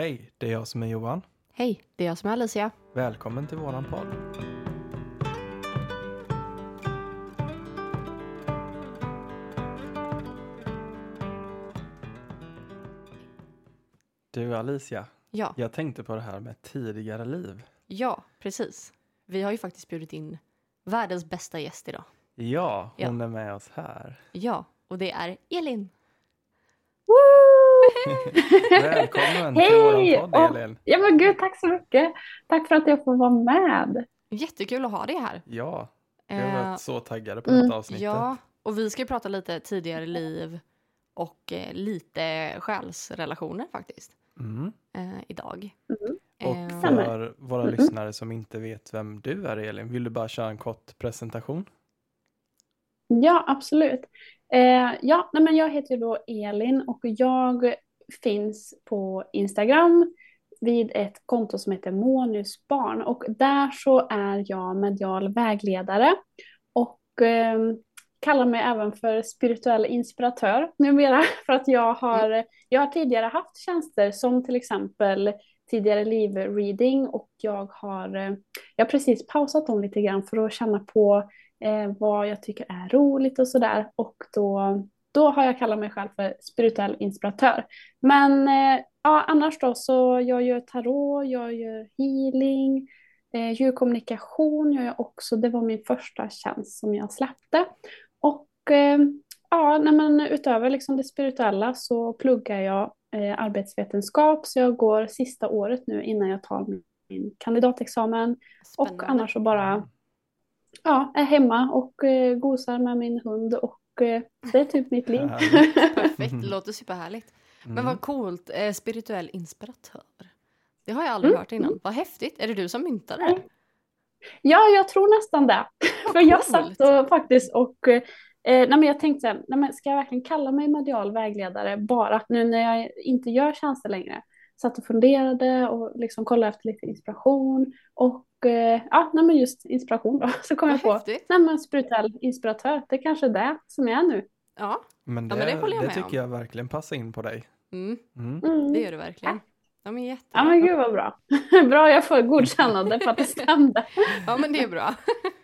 Hej, det är jag som är Johan. Hej, det är jag som är Alicia. Välkommen till våran podd. Du Alicia, Ja, jag tänkte på det här med tidigare liv. ja, precis. Vi har ju faktiskt bjudit in världens bästa gäst idag. Ja, Ja. hon är med oss här. Ja, och det är Elin. Välkommen till Hej! våran podd Och- Elin. Ja men gud, tack så mycket. Tack för att jag får vara med. Jättekul att ha dig här. Ja, vi har Eh, varit så taggade på mm, detta avsnittet. ja, och vi ska ju prata lite tidigare liv och eh, lite själsrelationer faktiskt Mm. eh, idag. Mm. Och Eh, Stämmer. för våra Mm. lyssnare som inte vet vem du är Elin, vill du bara köra en kort presentation? Ja, absolut. Eh, ja, nej, men jag heter ju då Elin och jag finns på Instagram vid ett konto som heter Monusbarn och där så är jag medial vägledare och eh, kallar mig även för spirituell inspiratör numera för att jag har, jag har tidigare haft tjänster som till exempel tidigare liv-reading och jag har, eh, jag har precis pausat dem lite grann för att känna på eh, vad jag tycker är roligt och sådär. Och då, då har jag kallat mig själv för spirituell inspiratör. Men eh, ja, annars då så jag gör tarot, jag gör healing, eh, djurkommunikation gör jag också. Det var min första tjänst som jag släppte. Och eh, ja, nej, men utöver liksom det spirituella så pluggar jag eh, arbetsvetenskap. Så jag går sista året nu innan jag tar min, kandidatexamen. Och spännande. annars så bara ja, är hemma och eh, gosar med min hund och det är typ mitt liv. Perfekt, det låter superhärligt. Men Mm. vad coolt, eh, spirituell inspiratör. Det har jag aldrig Mm, hört innan. Vad häftigt. Är det du som myntade det? ja, jag tror nästan det. För jag coolt. satt och faktiskt och eh, nej, men jag tänkte nej, men ska jag verkligen kalla mig medial vägledare bara nu när jag inte gör tjänster längre? Satt och funderade och liksom kollade efter lite inspiration och eh, ja, nej, men just inspiration då. Så kom jag på, häftigt. nej men spirituell inspiratör, det är kanske är det som jag är nu. Ja, Men det, Ja, men det håller jag det med tycker om. jag verkligen passar in på dig. mm, Mm. Mm. det gör du verkligen. Ja, men Ja jättebra. men gud vad bra. bra jag får godkännande för att det stämde. Ja, men det är bra.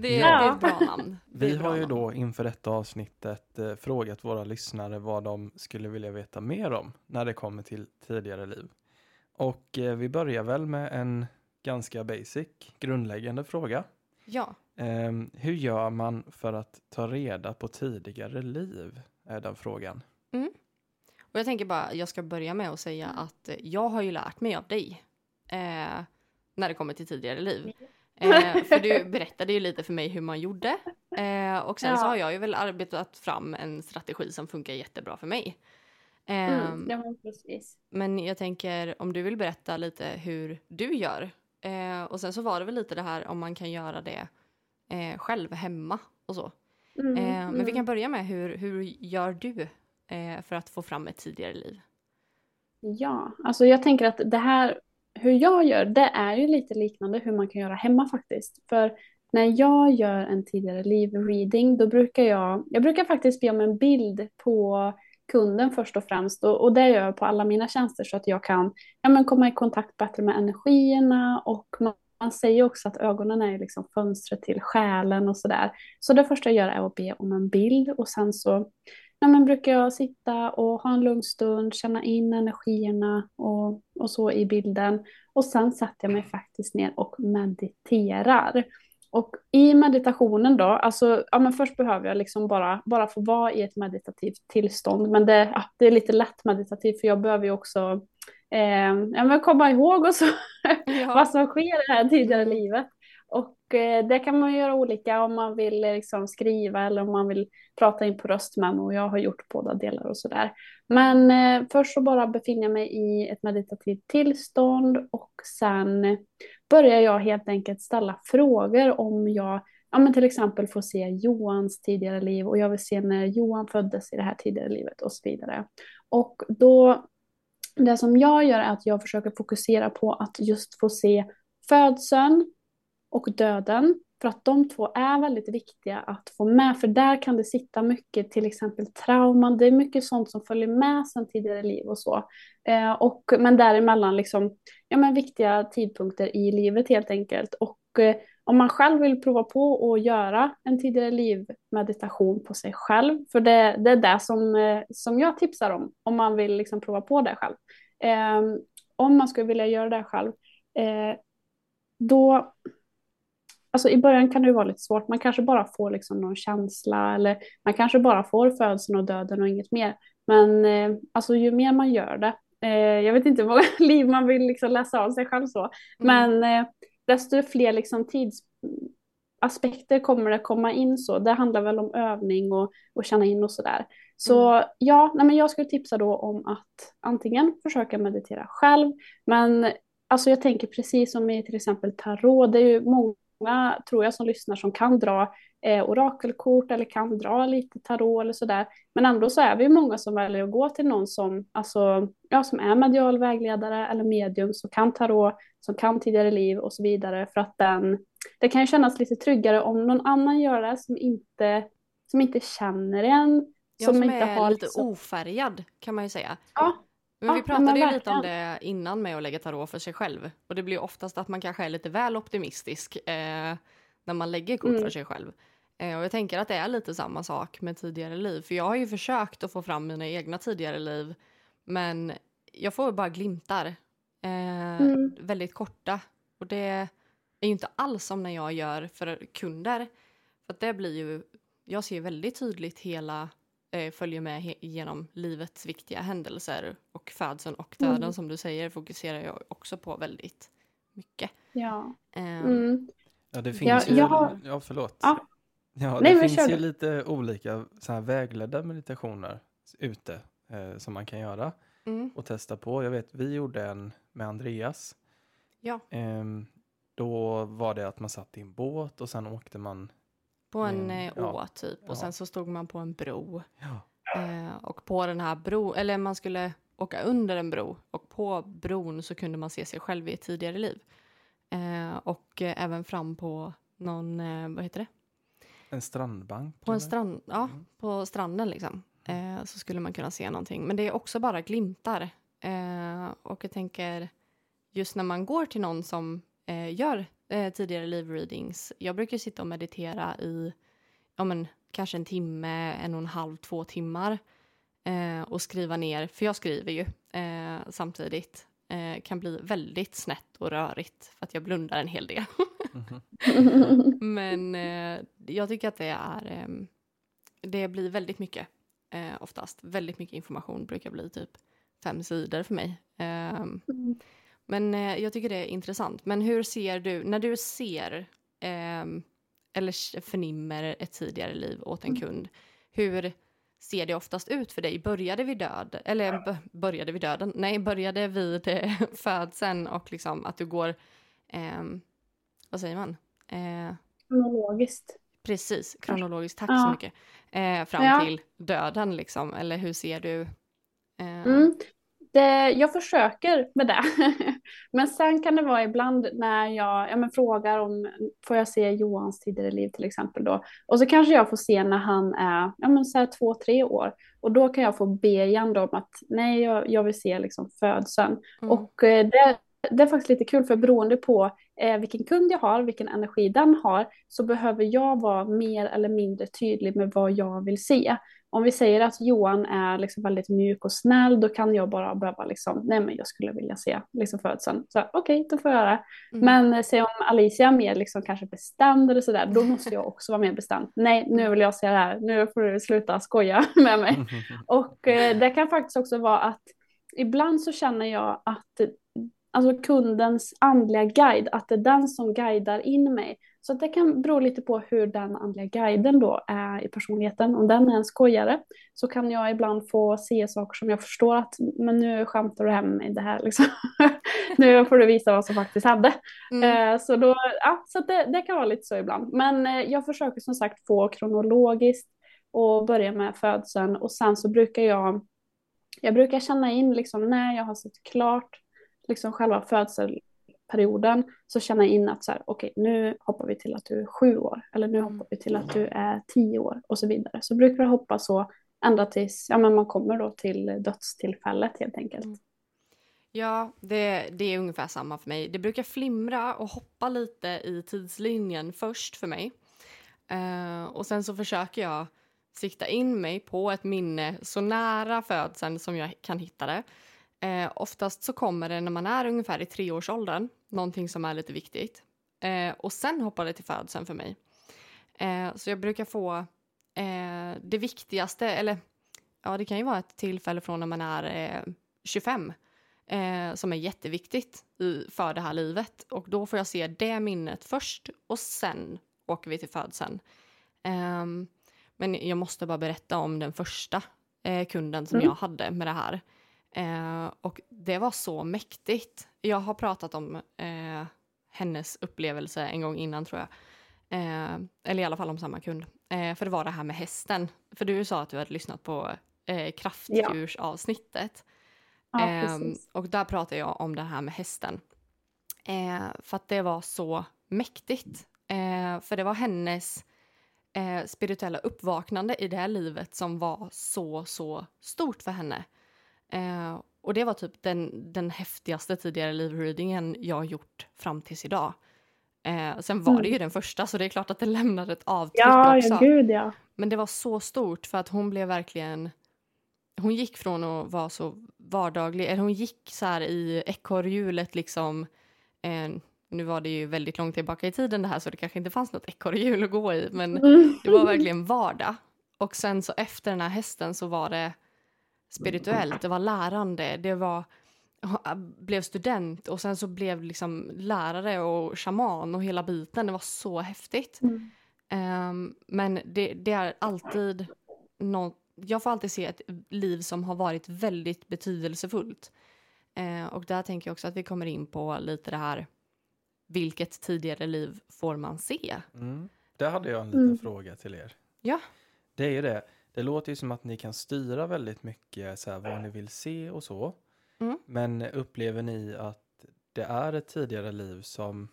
Det är, Ja. det är ett bra namn. Vi bra har ju namn. då inför detta avsnittet eh, frågat våra lyssnare vad de skulle vilja veta mer om när det kommer till tidigare liv. Och eh, vi börjar väl med en ganska basic, grundläggande fråga. Ja, Ehm, hur gör man för att ta reda på tidigare liv? Är den frågan. och jag tänker bara, jag ska börja med att säga att eh, jag har ju lärt mig av dig. Eh, när det kommer till tidigare liv. Eh, för du berättade ju lite för mig hur man gjorde. Eh, och sen så Ja. har jag ju väl arbetat fram en strategi som funkar jättebra för mig. Eh, Mm, ja men precis. Men jag tänker om du vill berätta lite hur du gör. Eh, och sen så var det väl lite det här om man kan göra det eh, själv hemma och så. Mm, Eh, men vi mm. kan börja med hur, hur gör du för att få fram ett tidigare liv? Ja, alltså jag tänker att det här, hur jag gör, det är ju lite liknande hur man kan göra hemma faktiskt. För när jag gör en tidigare liv-reading, då brukar jag, jag brukar faktiskt be om en bild på kunden först och främst. Och, och det gör jag på alla mina tjänster så att jag kan ja, men komma i kontakt bättre med energierna. Och man, man säger också att ögonen är liksom fönstret till själen och sådär. Så det första jag gör är att be om en bild och sen så ja, men brukar jag sitta och ha en lugn stund, känna in energierna och, och så i bilden. Och sen sätter jag mig faktiskt ner och mediterar. Och i meditationen då, alltså, ja, men först behöver jag liksom bara, bara få vara i ett meditativt tillstånd. Men det, ja, det är lite lätt meditativt för jag behöver ju också eh, ja, komma ihåg och så, vad som sker i det här tidigare livet. Och eh, det kan man göra olika om man vill eh, liksom, skriva eller om man vill prata in på röstmemo. Jag har gjort båda delar och sådär. Men eh, först så bara befinner jag mig i ett meditativt tillstånd och sen börjar jag helt enkelt ställa frågor om jag ja, men till exempel får se Johans tidigare liv och jag vill se när Johan föddes i det här tidigare livet och så vidare. Och då, det som jag gör är att jag försöker fokusera på att just få se födseln och döden för att de två är väldigt viktiga att få med, för där kan det sitta mycket, till exempel trauman, det är mycket sånt som följer med sen tidigare liv och så. Eh, och, men däremellan liksom, ja, men viktiga tidpunkter i livet helt enkelt. Och eh, om man själv vill prova på att göra en tidigare liv-meditation på sig själv, för det, det är det som, eh, som jag tipsar om, om man vill liksom prova på det själv. Eh, om man skulle vilja göra det själv, eh, då Alltså i början kan det vara lite svårt, man kanske bara får liksom någon känsla eller man kanske bara får födseln och döden och inget mer. Men eh, alltså ju mer man gör det, eh, jag vet inte många liv man vill liksom läsa av sig själv så, mm. men eh, desto fler liksom tidsaspekter kommer det komma in så. Det handlar väl om övning och, och känna in och sådär. Så mm. ja, nej, men jag skulle tipsa då om att antingen försöka meditera själv, men alltså jag tänker precis som i till exempel tarot, det är ju många många, tror jag, som lyssnar som kan dra eh, orakelkort eller kan dra lite tarot eller sådär. Men ändå så är vi många som väljer att gå till någon som, alltså, ja, som är medial vägledare eller medium som kan tarot, som kan tidigare liv och så vidare. För att den, det kan ju kännas lite tryggare om någon annan gör det som inte, som inte känner en. Ja, som, som inte är har lite liksom... ofärgad kan man ju säga. Ja, men vi pratade ju lite om det innan med att lägga tarot för sig själv. Och det blir oftast att man kanske är lite väl optimistisk eh, när man lägger kort mm. för sig själv. Eh, och jag tänker att det är lite samma sak med tidigare liv. För jag har ju försökt att få fram mina egna tidigare liv. Men jag får bara glimtar. Eh, mm. Väldigt korta. Och det är ju inte alls som när jag gör för kunder. För det blir ju, jag ser väldigt tydligt hela eh, följer med genom livets viktiga händelser och födseln och döden mm. som du säger fokuserar jag också på väldigt mycket. Ja. Eh, mm. Ja, det finns ja, ju... Har... Ja, förlåt. Ja. Ja, det Nej, finns ju lite olika så här vägledda meditationer ute eh, som man kan göra mm. och testa på. Jag vet, vi gjorde en med Andreas. Ja. Eh, då var det att man satt i en båt och sen åkte man på en mm, å ja, typ och ja. sen så stod man på en bro. Ja. Eh, och på den här bron, eller man skulle åka under en bro och på bron så kunde man se sig själv i ett tidigare liv. Eh, och eh, även fram på någon, eh, vad heter det? En strandbank? På en strand, ja, mm. på stranden liksom. Eh, så skulle man kunna se någonting. Men det är också bara glimtar. Eh, och jag tänker, just när man går till någon som gör eh, tidigare live-readings. Jag brukar sitta och meditera i ja, men, kanske en timme, en och en halv, två timmar eh, och skriva ner, för jag skriver ju eh, samtidigt. Eh, kan bli väldigt snett och rörigt för att jag blundar en hel del. mm-hmm. Men eh, jag tycker att det är, ehm, det blir väldigt mycket eh, oftast. Väldigt mycket information brukar bli typ fem sidor för mig. Ehm, mm. Men eh, jag tycker det är intressant. Men hur ser du, när du ser eh, eller förnimmer ett tidigare liv åt en mm. kund, hur ser det oftast ut för dig? Började vi död, eller började vi döden? Nej, började vid eh, födseln och liksom att du går, eh, vad säger man? Eh, kronologiskt. Precis, kronologiskt, tack ja. så mycket. Eh, fram ja. till döden liksom, eller hur ser du? Eh, mm det, jag försöker med det. men sen kan det vara ibland när jag, ja, men frågar om, får jag se Johans tidigare liv till exempel då? Och så kanske jag får se när han är, ja men så här två, tre år. Och då kan jag få be igen om att nej, jag, jag vill se liksom födseln. Mm. Och eh, det, det är faktiskt lite kul för beroende på eh, vilken kund jag har, vilken energi den har, så behöver jag vara mer eller mindre tydlig med vad jag vill se om vi säger att Johan är liksom väldigt mjuk och snäll, då kan jag bara behöva liksom, nej men jag skulle vilja se liksom födseln. Så okej, okay, då får jag göra. Mm. Men eh, se om Alicia är mer liksom kanske bestämd eller sådär, då måste jag också vara mer bestämd. Nej, nu vill jag se det här, nu får du sluta skoja med mig. Och eh, det kan faktiskt också vara att ibland så känner jag att alltså kundens andliga guide, att det är den som guidar in mig. Så det kan bero lite på hur den andliga guiden då är i personligheten. Om den är en skojare så kan jag ibland få se saker som jag förstår att men nu skämtar du hem i det här. Liksom. nu får du visa vad som faktiskt hände. Mm. Eh, så då, ja, så det, det, kan vara lite så ibland. Men eh, jag försöker som sagt få kronologiskt och börja med födseln och sen så brukar jag jag brukar känna in liksom när jag har sett klart liksom själva födsel perioden så känna in att så här, okej, nu hoppar vi till att du är sju år eller nu Mm. hoppar vi till att du är tio år och så vidare. Så brukar det hoppa så ända tills ja, men man kommer då till dödstillfället helt enkelt. Mm. Ja, det, det är ungefär samma för mig. Det brukar flimra och hoppa lite i tidslinjen först för mig. Eh, och sen så försöker jag sikta in mig på ett minne så nära födseln som jag kan hitta det. Eh, oftast så kommer det när man är ungefär i treårsåldern, någonting som är lite viktigt. Eh, och sen hoppar det till födseln för mig. Eh, så jag brukar få eh, det viktigaste, eller ja, det kan ju vara ett tillfälle från när man är eh, 25 eh, som är jätteviktigt i, för det här livet. Och då får jag se det minnet först och sen åker vi till födseln. Ehm, men jag måste bara berätta om den första eh, kunden som Mm. jag hade med det här. Eh, och det var så mäktigt. Jag har pratat om eh, hennes upplevelse en gång innan tror jag. Eh, eller i alla fall om samma kund. Eh, för det var det här med hästen. För du sa att du hade lyssnat på eh, kraftdjursavsnittet. Ja, Ehm, precis. och där pratar jag om det här med hästen. Eh, för att det var så mäktigt. Eh, för det var hennes spirituella uppvaknande i det här livet som var så, så stort för henne. Eh, och det var typ den, den häftigaste tidigare livreadingen jag har gjort fram tills idag. Eh, sen var Mm. det ju den första så det är klart att det lämnade ett avtryck Ja, också. ja, gud ja. Men det var så stort för att hon blev verkligen... Hon gick från att vara så vardaglig, eller hon gick så här i ekorrhjulet liksom. Eh, nu var det ju väldigt långt tillbaka i tiden det här så det kanske inte fanns något ekorrhjul att gå i men Mm. det var verkligen vardag. Och sen så efter den här hästen så var det spirituellt, det var lärande, det var blev student och sen så blev liksom lärare och shaman och hela biten. Det var så häftigt. Mm. Ehm, men det, det är alltid något, jag får alltid se ett liv som har varit väldigt betydelsefullt. Eh, och där tänker jag också att vi kommer in på lite det här, vilket tidigare liv får man se? Mm. Där hade jag en liten Mm. fråga till er. Ja. Det är ju det. Det låter ju som att ni kan styra väldigt mycket så här, vad ni vill se och så. Mm. Men upplever ni att det är ett tidigare liv som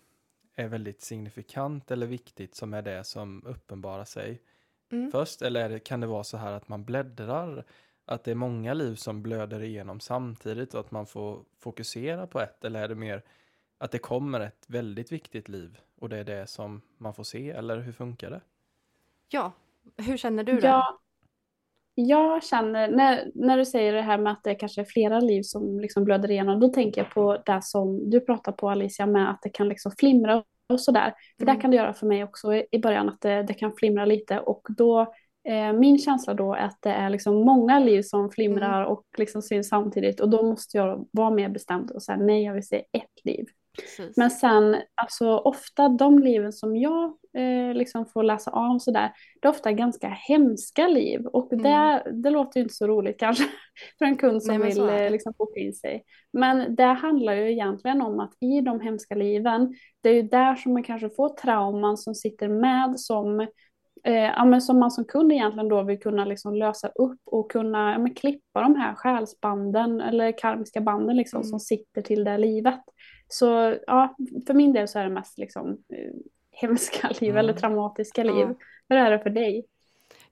är väldigt signifikant eller viktigt som är det som uppenbarar sig Mm. först? Eller är det, kan det vara så här att man bläddrar, att det är många liv som blöder igenom samtidigt och att man får fokusera på ett? Eller är det mer att det kommer ett väldigt viktigt liv och det är det som man får se? Eller hur funkar det? Ja, hur känner du det? Ja, jag känner, när, när du säger det här med att det kanske är flera liv som liksom blöder igenom, då tänker jag på det som du pratar på Alicia med att det kan liksom flimra och sådär. För Mm. det kan det göra för mig också i början, att det, det kan flimra lite och då eh, min känsla då är att det är liksom många liv som flimrar Mm. och liksom syns samtidigt och då måste jag vara mer bestämd och säga nej, jag vill se ett liv. Precis. Men sen, alltså ofta de liven som jag eh, liksom får läsa av sådär, det är ofta ganska hemska liv. Och Mm. det, det låter ju inte så roligt kanske för en kund som Nej, vill eh, liksom boka in sig. Men det handlar ju egentligen om att i de hemska liven, det är ju där som man kanske får trauman som sitter med som eh, ja, men som man som kund egentligen då vill kunna liksom lösa upp och kunna ja, klippa de här själsbanden eller karmiska banden liksom, Mm. som sitter till det livet. Så ja, för min del så är det mest liksom, eh, hemska liv Mm. eller traumatiska Ja. liv. Hur är det för dig?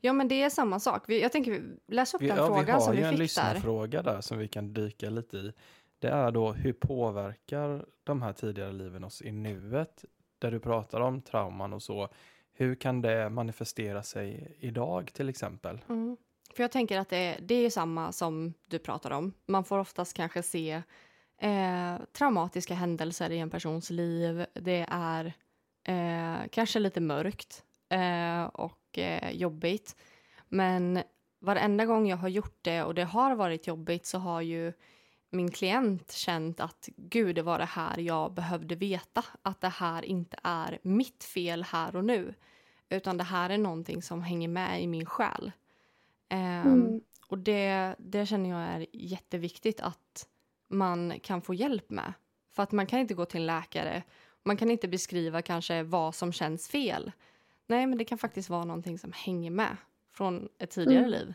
Ja, men det är samma sak. Vi, jag tänker läs upp Vi, den ja, vi frågan har som ju vi en fick där. lyssnarfråga där som vi kan dyka lite i. Det är då hur påverkar de här tidigare liven oss i nuet? Där du pratar om trauman och så. Hur kan det manifestera sig idag till exempel? Mm. För jag tänker att det, det är samma som du pratar om. Man får oftast kanske se eh, traumatiska händelser i en persons liv. Det är eh, kanske lite mörkt eh, och eh, jobbigt. Men varenda gång jag har gjort det och det har varit jobbigt så har ju min klient känt att gud, det var det här jag behövde veta. Att det här inte är mitt fel här och nu. Utan det här är någonting som hänger med i min själ. Ehm, Mm. Och det, det känner jag är jätteviktigt att man kan få hjälp med. För att man kan inte gå till en läkare. Man kan inte beskriva kanske vad som känns fel. Nej, men det kan faktiskt vara någonting som hänger med från ett tidigare Mm. liv.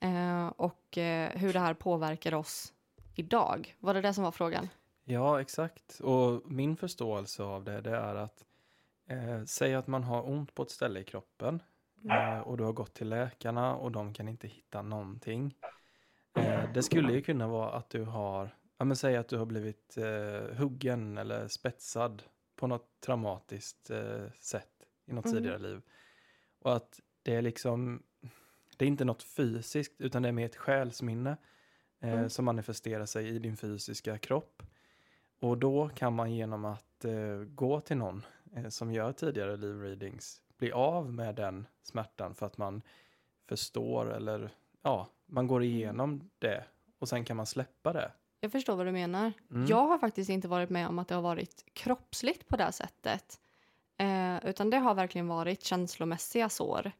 Eh, och eh, hur det här påverkar oss idag. Var det det som var frågan? Ja, exakt. Och min förståelse av det, det är att eh, säg att man har ont på ett ställe i kroppen eh, och du har gått till läkarna och de kan inte hitta någonting. Eh, det skulle ju kunna vara att du har, ja men säg att du har blivit eh, huggen eller spetsad på något traumatiskt eh, sätt i något Mm. tidigare liv. Och att det är liksom, det är inte något fysiskt utan det är mer ett själsminne eh, Mm. som manifesterar sig i din fysiska kropp. Och då kan man genom att eh, gå till någon eh, som gör tidigare liv-readings bli av med den smärtan för att man förstår eller ja, man går igenom det och sen kan man släppa det. Jag förstår vad du menar. Mm. Jag har faktiskt inte varit med om att det har varit kroppsligt på det sättet. Eh, utan det har verkligen varit känslomässiga sår.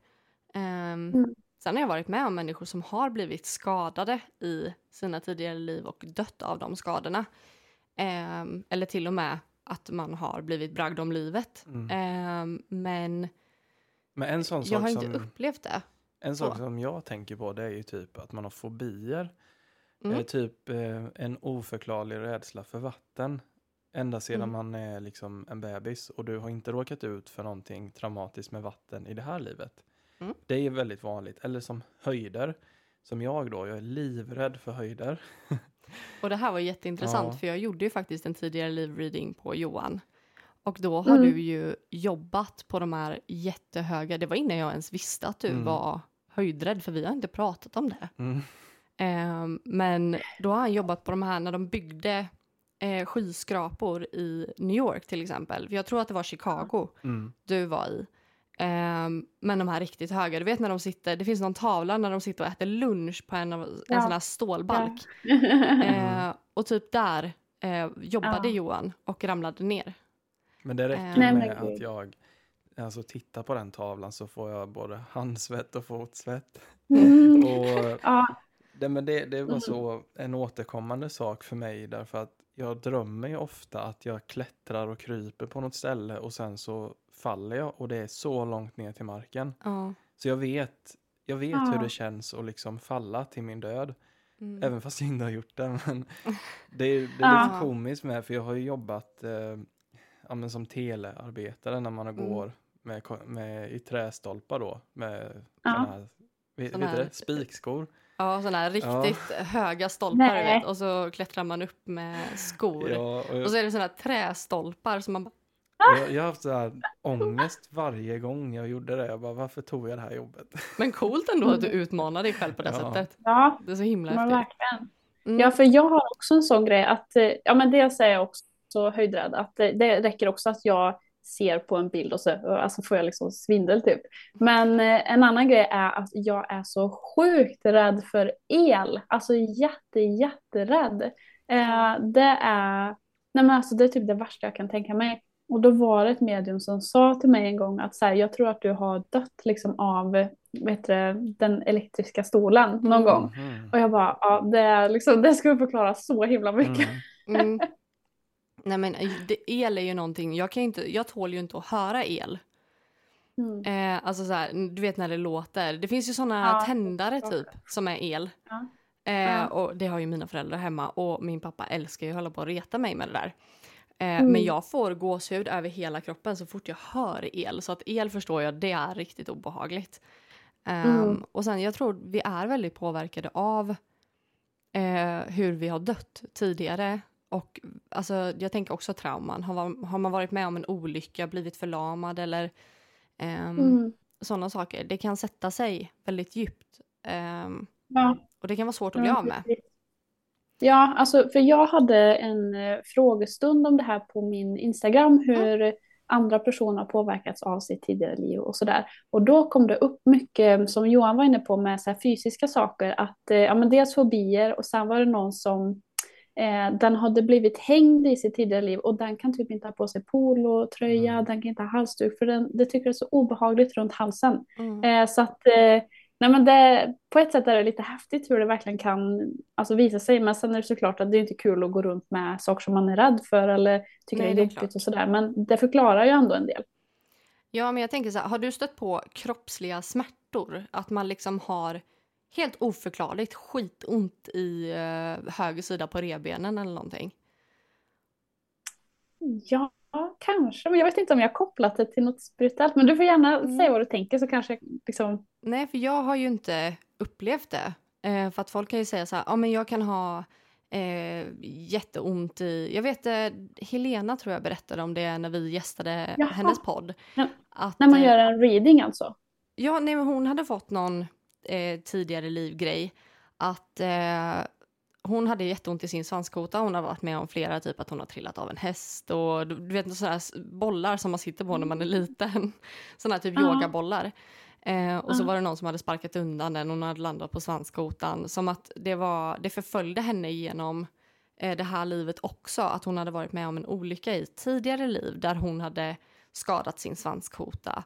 Ehm, Mm. Sen har jag varit med om människor som har blivit skadade i sina tidigare liv och dött av de skadorna. Ehm, eller till och med att man har blivit bragd om livet. Mm. Ehm, men Men en sån jag har inte som, upplevt det. en sak som jag tänker på det är ju typ att man har fobier. Mm. Eh, typ eh, en oförklarlig rädsla för vatten. Ända sedan Mm. man är liksom en bebis och du har inte råkat ut för någonting traumatiskt med vatten i det här livet. Mm. Det är väldigt vanligt. Eller som höjder. Som jag då, jag är livrädd för höjder. Och det här var jätteintressant Ja. för jag gjorde ju faktiskt en tidigare live-reading på Johan. Och då har Mm. du ju jobbat på de här jättehöga, det var innan jag ens visste att du Mm. var höjdrädd för vi har inte pratat om det. Ehm, men då har han jobbat på de här när de byggde eh, skyskrapor i New York till exempel. För Jag tror att det var Chicago Mm. du var i. Ehm, men de här riktigt höga, du vet när de sitter, det finns någon tavla när de sitter och äter lunch på en, av, en Ja. sån här stålbalk. Mm. Eh, och typ där eh, jobbade Ja. Johan och ramlade ner. Men det räcker men med att jag alltså, tittar på den tavlan så får jag både handsvett och fotsvett. Mm. Och Ja, det, men det, det var Mm. så en återkommande sak för mig därför att jag drömmer ju ofta att jag klättrar och kryper på något ställe och sen så faller jag och det är så långt ner till marken. Ja. Så jag vet, jag vet Ja. hur det känns att liksom falla till min död. Mm. Även fast jag inte har gjort det. Men det är, det är Ja. lite komiskt med för jag har ju jobbat eh, som telearbetare när man Mm. går med, med, i trästolpar då. Med Ja. såna här, vet, Såna vet här- det? Spikskor. Ja, sådana här Ja. riktigt höga stolpar vet. Och så klättrar man upp med skor. Ja, och jag, Och så är det sådana här trästolpar som man bara, jag, jag har haft så här ångest varje gång jag gjorde det. Jag bara, varför tog jag det här jobbet? men coolt ändå att du utmanar dig själv på det Ja. sättet. ja Det är så himla men verkligen. Mm. Ja, för jag har också en sån grej att, eh, ja men dels är jag också höjdrädd, att eh, det räcker också att jag ser på en bild och så alltså får jag liksom svindel typ. Men eh, en annan grej är att jag är så sjukt rädd för el, alltså jätte, jätterädd. Eh, det är, nej men alltså det är typ det värsta jag kan tänka mig. Och då var det ett medium som sa till mig en gång att så här, jag tror att du har dött liksom av vet du, den elektriska stolen någon Mm. gång. Och jag bara, ja, det, är liksom, det skulle förklara så himla mycket. Mm. Mm. Nej men eh, det, el är ju någonting, jag, kan inte, jag tål ju inte att höra el. Mm. Eh, alltså så här, du vet när det låter. Det finns ju sådana Ja, tändare typ som är el. Ja. Eh, Ja. Och det har ju mina föräldrar hemma och min pappa älskar ju att hålla på och reta mig med det där. Eh, Mm. Men jag får gåshud över hela kroppen så fort jag hör el. Så att el förstår jag, det är riktigt obehagligt. Ehm, Mm. Och sen jag tror vi är väldigt påverkade av eh, hur vi har dött tidigare. Och alltså, jag tänker också trauman. Har man, har man varit med om en olycka, blivit förlamad eller ehm, Mm. sådana saker. Det kan sätta sig väldigt djupt. Ehm, Ja. och det kan vara svårt att bli av med. Ja, alltså för jag hade en eh, frågestund om det här på min Instagram, hur andra personer har påverkats av sitt tidigare liv och sådär. Och då kom det upp mycket, som Johan var inne på, med så fysiska saker, att eh, ja, men dels fobier och sen var det någon som den hade blivit hängd i sitt tidigare liv och den kan typ inte ha på sig polotröja, Mm. den kan inte ha halsduk för den, det tycker det är så obehagligt runt halsen. Mm. Eh, så att, eh, nej men det, på ett sätt är det lite häftigt hur det verkligen kan alltså, visa sig. Men sen är det såklart att det är inte kul att gå runt med saker som man är rädd för eller tycker Nej, är det är jobbigt och sådär. Men det förklarar ju ändå en del. Ja, men jag tänker så här, har du stött på kroppsliga smärtor? Att man liksom har helt oförklarligt skitont i uh, höger sida på revbenen eller någonting? Ja, kanske. Men jag vet inte om jag har kopplat det till något spirituellt. Men du får gärna Mm. säga vad du tänker så kanske jag liksom... Nej, för jag har ju inte upplevt det. Eh, för att folk kan ju säga så här, ja men jag kan ha eh, jätteont i... Jag vet, eh, Helena tror jag berättade om det när vi gästade Jaha. hennes podd. Ja, Att, När man eh, gör en reading alltså. Ja, nej, men hon hade fått någon eh, tidigare livgrej. Att eh, hon hade jätteont i sin svanskota. Hon har varit med om flera, typ att hon har trillat av en häst och du vet sådana bollar som man sitter på när man är liten. Sådana typ Ja. yogabollar. Eh, och så Ja. var det någon som hade sparkat undan den och hon hade landat på svanskotan. Som att det, var, det förföljde henne genom eh, det här livet också. Att hon hade varit med om en olycka i ett tidigare liv där hon hade skadat sin svanskota.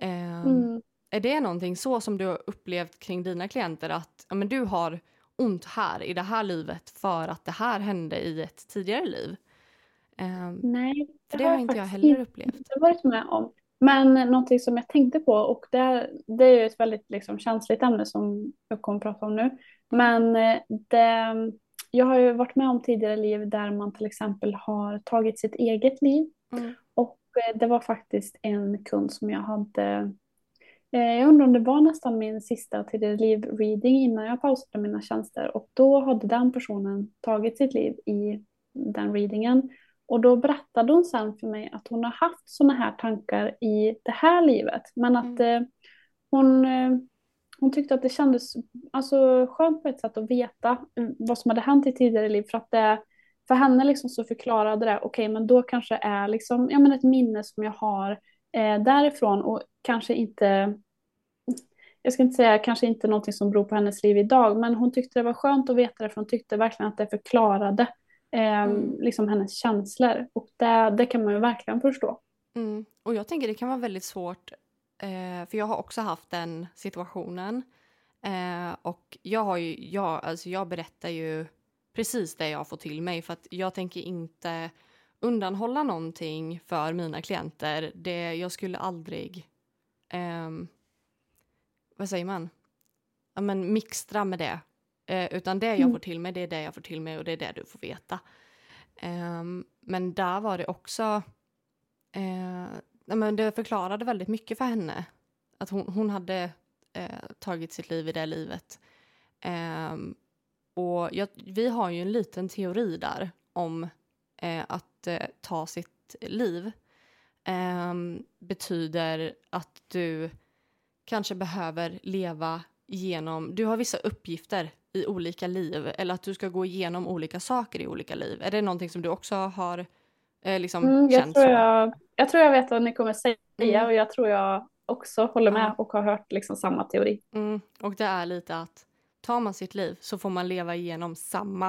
Eh, Mm. Är det någonting så som du har upplevt kring dina klienter att ja, men du har ont här i det här livet för att det här hände i ett tidigare liv? Ehm, Nej, för det har inte jag heller upplevt. inte varit med om. Men någonting som jag tänkte på och det, är- det är ju ett väldigt liksom, känsligt ämne som jag kommer att prata om nu. Men eh, det, jag har ju varit med om tidigare liv där man till exempel har tagit sitt eget liv. Mm. Och eh, det var faktiskt en kund som jag hade eh, jag undrar om det var nästan min sista tidigare liv-reading innan jag pausade mina tjänster. Och då hade den personen tagit sitt liv i den readingen. Och då berättade hon sen för mig att hon har haft sådana här tankar i det här livet. Men att eh, hon, eh, hon tyckte att det kändes alltså, skönt på ett sätt att veta eh, vad som hade hänt i tidigare liv. För att det, för henne liksom så förklarade det, okej men då kanske är liksom, ja, men ett minne som jag har eh, därifrån och kanske inte jag ska inte säga kanske inte någonting som beror på hennes liv idag, men hon tyckte det var skönt att veta det för hon tyckte verkligen att det förklarade eh, Mm. liksom hennes känslor. Och det, det kan man ju verkligen förstå. Mm. Och jag tänker det kan vara väldigt svårt, eh, för jag har också haft den situationen. Eh, och jag har ju, jag, alltså jag berättar ju precis det jag får till mig för att jag tänker inte undanhålla någonting för mina klienter. Det, jag skulle aldrig, ehm, vad säger man, ja, men mixtra med det. Eh, utan det jag Mm. får till mig, det är det jag får till mig och det är det du får veta. Ehm, men där var det också Eh, men det förklarade väldigt mycket för henne. Att hon, hon hade eh, tagit sitt liv i det livet. Ehm, och jag, vi har ju en liten teori där om eh, att eh, ta sitt liv. Ehm, betyder att du kanske behöver leva igenom... Du har vissa uppgifter i olika liv eller att du ska gå igenom olika saker i olika liv. Är det någonting som du också har eh, liksom Mm, jag, känt tror jag, jag tror jag vet vad ni kommer säga Mm. och jag tror jag också håller med Ja. och har hört liksom samma teori. Mm, och det är lite att tar man sitt liv så får man leva igenom samma,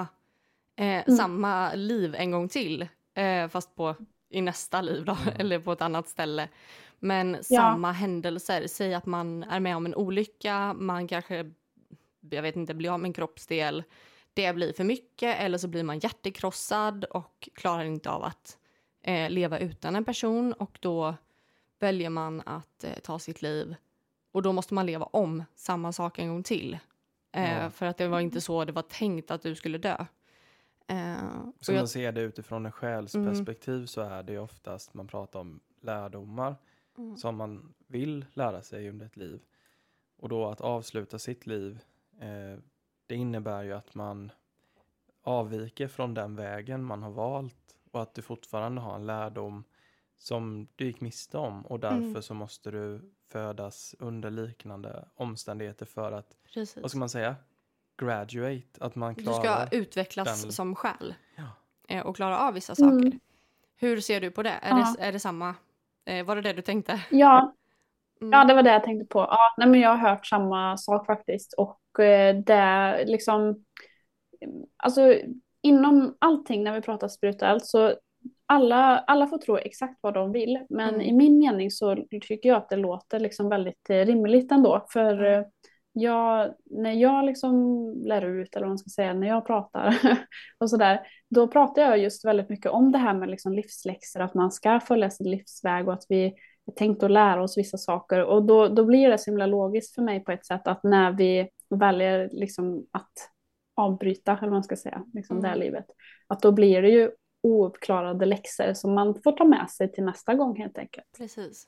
eh, Mm. samma liv en gång till. Eh, fast på, i nästa liv då, Mm. eller på ett annat ställe. Men samma händelser. Säg att man är med om en olycka, man kanske, jag vet inte, blir av med en kroppsdel. Det blir för mycket eller så blir man hjärtekrossad och klarar inte av att eh, leva utan en person och då väljer man att eh, ta sitt liv och då måste man leva om samma sak en gång till. Eh, Ja. För att det var inte så det var tänkt att du skulle dö. Och Som man ser det utifrån ett själsperspektiv så är det oftast man pratar om lärdomar Mm. som man vill lära sig under ett liv. Och då att avsluta sitt liv, eh, det innebär ju att man avviker från den vägen man har valt och att du fortfarande har en lärdom som du gick miste om och därför Mm. så måste du födas under liknande omständigheter för att, precis. vad ska man säga, graduate, att man Du klarar ska utvecklas den- som själ Ja. eh, och klara av vissa Mm. saker. Hur ser du på det? Är, Ja. det, är det samma? Eh, var det det du tänkte? Ja, Mm. ja, det var det jag tänkte på. Ja, nej, men jag har hört samma sak faktiskt. Och eh, det är liksom, alltså inom allting när vi pratar spirituellt så alla, alla får tro exakt vad de vill. Men Mm. i min mening så tycker jag att det låter liksom väldigt eh, rimligt ändå. För Mm. Jag, när jag liksom lär ut, eller vad man ska säga, när jag pratar och sådär, då pratar jag just väldigt mycket om det här med liksom livsläxor, att man ska följa sin livsväg och att vi är tänkt att lära oss vissa saker. Och då, då blir det så himla logiskt för mig på ett sätt att när vi väljer liksom att avbryta, eller vad man ska säga, liksom det här Mm. livet, att då blir det ju ouppklarade läxor som man får ta med sig till nästa gång helt enkelt. Precis.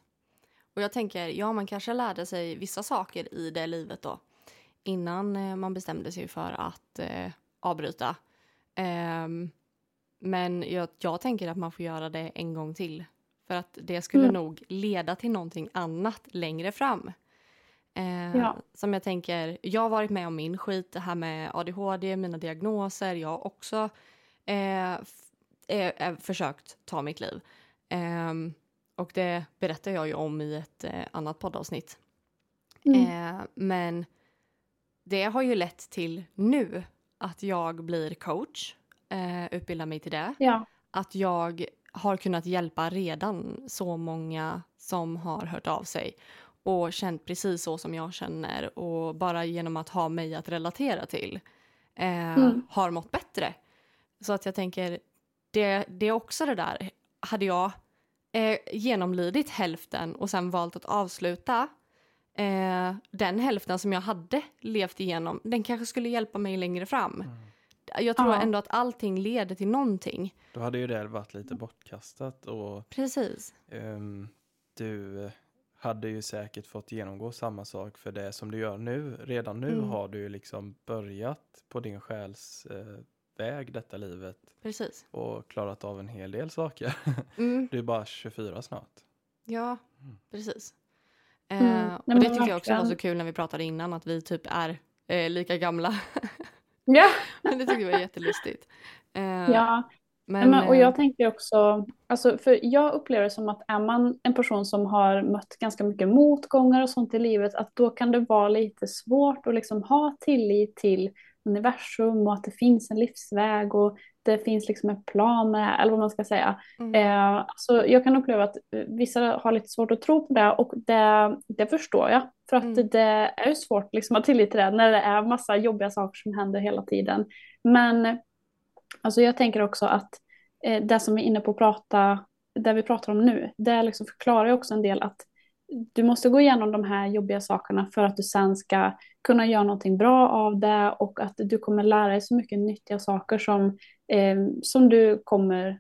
Och jag tänker, ja man kanske lärde sig vissa saker i det livet då innan eh, man bestämde sig för att eh, avbryta. Um, men jag, jag, tänker att man får göra det en gång till. För att det skulle mm. nog leda till någonting annat längre fram. Eh, ja. Som jag tänker, jag har varit med om min skit, det här med ADHD, mina diagnoser. Jag har också eh, eh, försökt ta mitt liv. Och det berättar jag ju om i ett eh, annat poddavsnitt. Mm. Eh, men det har ju lett till nu att jag blir coach, eh, utbildar mig till det. Ja. Att jag har kunnat hjälpa redan så många som har hört av sig och känt precis så som jag känner och bara genom att ha mig att relatera till eh, mm. har mått bättre. Så att jag tänker, det, det är också det där, hade jag eh, genomlidit hälften och sen valt att avsluta eh, den hälften som jag hade levt igenom, den kanske skulle hjälpa mig längre fram. Mm. Jag tror ja. ändå att allting leder till någonting. Då hade ju det varit lite bortkastat och Precis. Um, du hade ju säkert fått genomgå samma sak för det som du gör nu. Redan nu mm. har du ju liksom börjat på din själs eh, väg detta livet. Precis. Och klarat av en hel del saker. Mm. Du är bara 24 snart. Ja, mm. precis. Mm. Eh, och det tyckte jag också var så kul när vi pratade innan att vi typ är eh, lika gamla. ja. det tyckte jag var jättelustigt. Eh, ja. Men, men, och jag eh, tänker också, alltså, för jag upplever det som att är man en person som har mött ganska mycket motgångar och sånt i livet, att då kan det vara lite svårt att liksom ha tillit till universum och att det finns en livsväg och det finns liksom en plan med det här, eller vad man ska säga. Mm. Eh, så jag kan uppleva att vissa har lite svårt att tro på det och det, det förstår jag. För att mm. det är ju svårt liksom att ha tillit till det när det är massa jobbiga saker som händer hela tiden. Men alltså jag tänker också att eh, det som vi är inne på att prata, det vi pratar om nu, det liksom förklarar ju också en del att du måste gå igenom de här jobbiga sakerna för att du sen ska kunna göra någonting bra av det och att du kommer lära dig så mycket nyttiga saker som, eh, som du kommer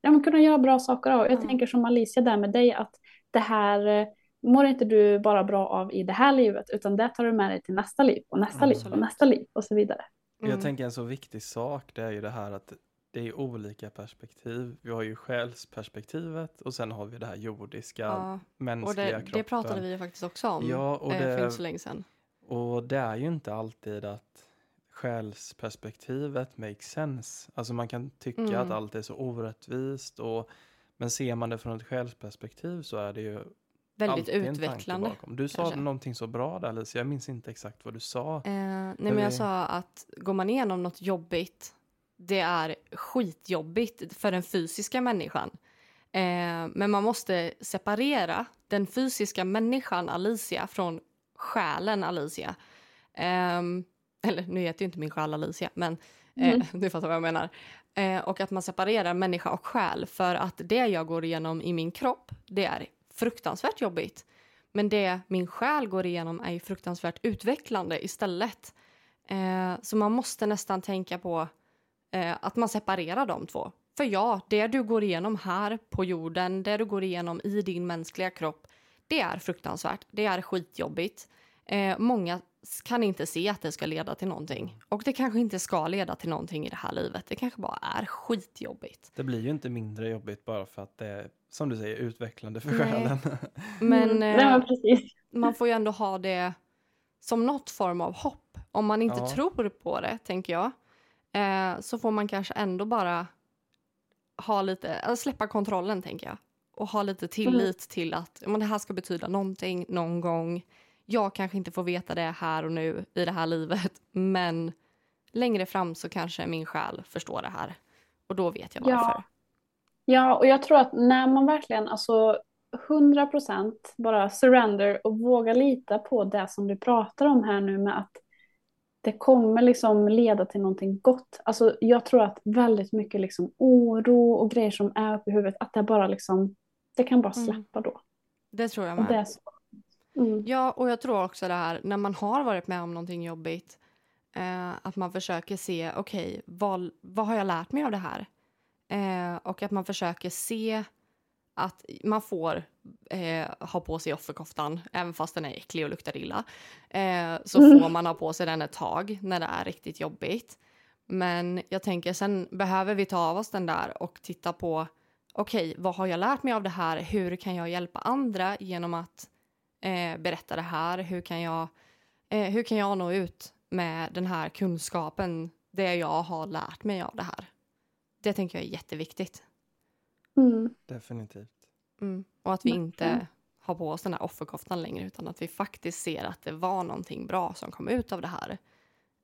ja, kunna göra bra saker av. Jag mm. tänker som Alicia där med dig att det här eh, mår inte du bara bra av i det här livet utan det tar du med dig till nästa liv och nästa mm, liv och nästa liv och så vidare. Mm. Jag tänker en så viktig sak det är ju det här att det är olika perspektiv. Vi har ju själsperspektivet och sen har vi det här jordiska, ja, mänskliga och det, kroppen. Det pratade vi ju faktiskt också om ja, och det, för inte så länge sedan. Och det är ju inte alltid att själsperspektivet makes sense. Alltså man kan tycka mm. att allt är så orättvist och men ser man det från ett själsperspektiv så är det ju väldigt utvecklande. Du sa kanske. någonting så bra där Alicia, jag minns inte exakt vad du sa. Eh, nej men jag sa att går man igenom något jobbigt det är skitjobbigt för den fysiska människan. Eh, men man måste separera den fysiska människan Alicia från själen Alicia. Eh, eller nu heter ju inte min själ Alicia, men eh, mm. du fattar vad jag menar. Eh, och att man separerar människa och själ för att det jag går igenom i min kropp, det är fruktansvärt jobbigt. Men det min själ går igenom är fruktansvärt utvecklande istället. Eh, så man måste nästan tänka på Eh, att man separerar de två. För ja, det du går igenom här på jorden, det du går igenom i din mänskliga kropp, det är fruktansvärt. Det är skitjobbigt. Eh, många kan inte se att det ska leda till någonting. Och det kanske inte ska leda till någonting i det här livet. Det kanske bara är skitjobbigt. Det blir ju inte mindre jobbigt bara för att det är, som du säger, utvecklande för själen. Men mm. eh, man får ju ändå ha det som något form av hopp. Om man inte ja. tror på det, tänker jag, eh, så får man kanske ändå bara ha lite, släppa kontrollen tänker jag. Och ha lite tillit mm. till att men det här ska betyda någonting någon gång. Jag kanske inte får veta det här och nu i det här livet, men längre fram så kanske min själ förstår det här. Och då vet jag varför. Ja, ja och jag tror att när man verkligen, alltså 100 procent bara surrender och våga lita på det som du pratar om här nu med att det kommer liksom leda till någonting gott. Alltså jag tror att väldigt mycket liksom oro och grejer som är uppe i huvudet, att det bara liksom, det kan bara mm. släppa då. Det tror jag med. Det så. Mm. Ja, och jag tror också det här när man har varit med om någonting jobbigt, eh, att man försöker se, okej, okay, vad, vad har jag lärt mig av det här? Eh, och att man försöker se att man får eh, ha på sig offerkoftan, även fast den är äcklig och luktar illa. Eh, så Mm. får man ha på sig den ett tag när det är riktigt jobbigt. Men jag tänker sen behöver vi ta av oss den där och titta på okej, vad har jag lärt mig av det här? Hur kan jag hjälpa andra genom att eh, berätta det här? Hur kan, jag, eh, hur kan jag nå ut med den här kunskapen, det jag har lärt mig av det här? Det tänker jag är jätteviktigt. Mm. Definitivt. Mm. Och att vi inte har på oss den här offerkoftan längre utan att vi faktiskt ser att det var någonting bra som kom ut av det här.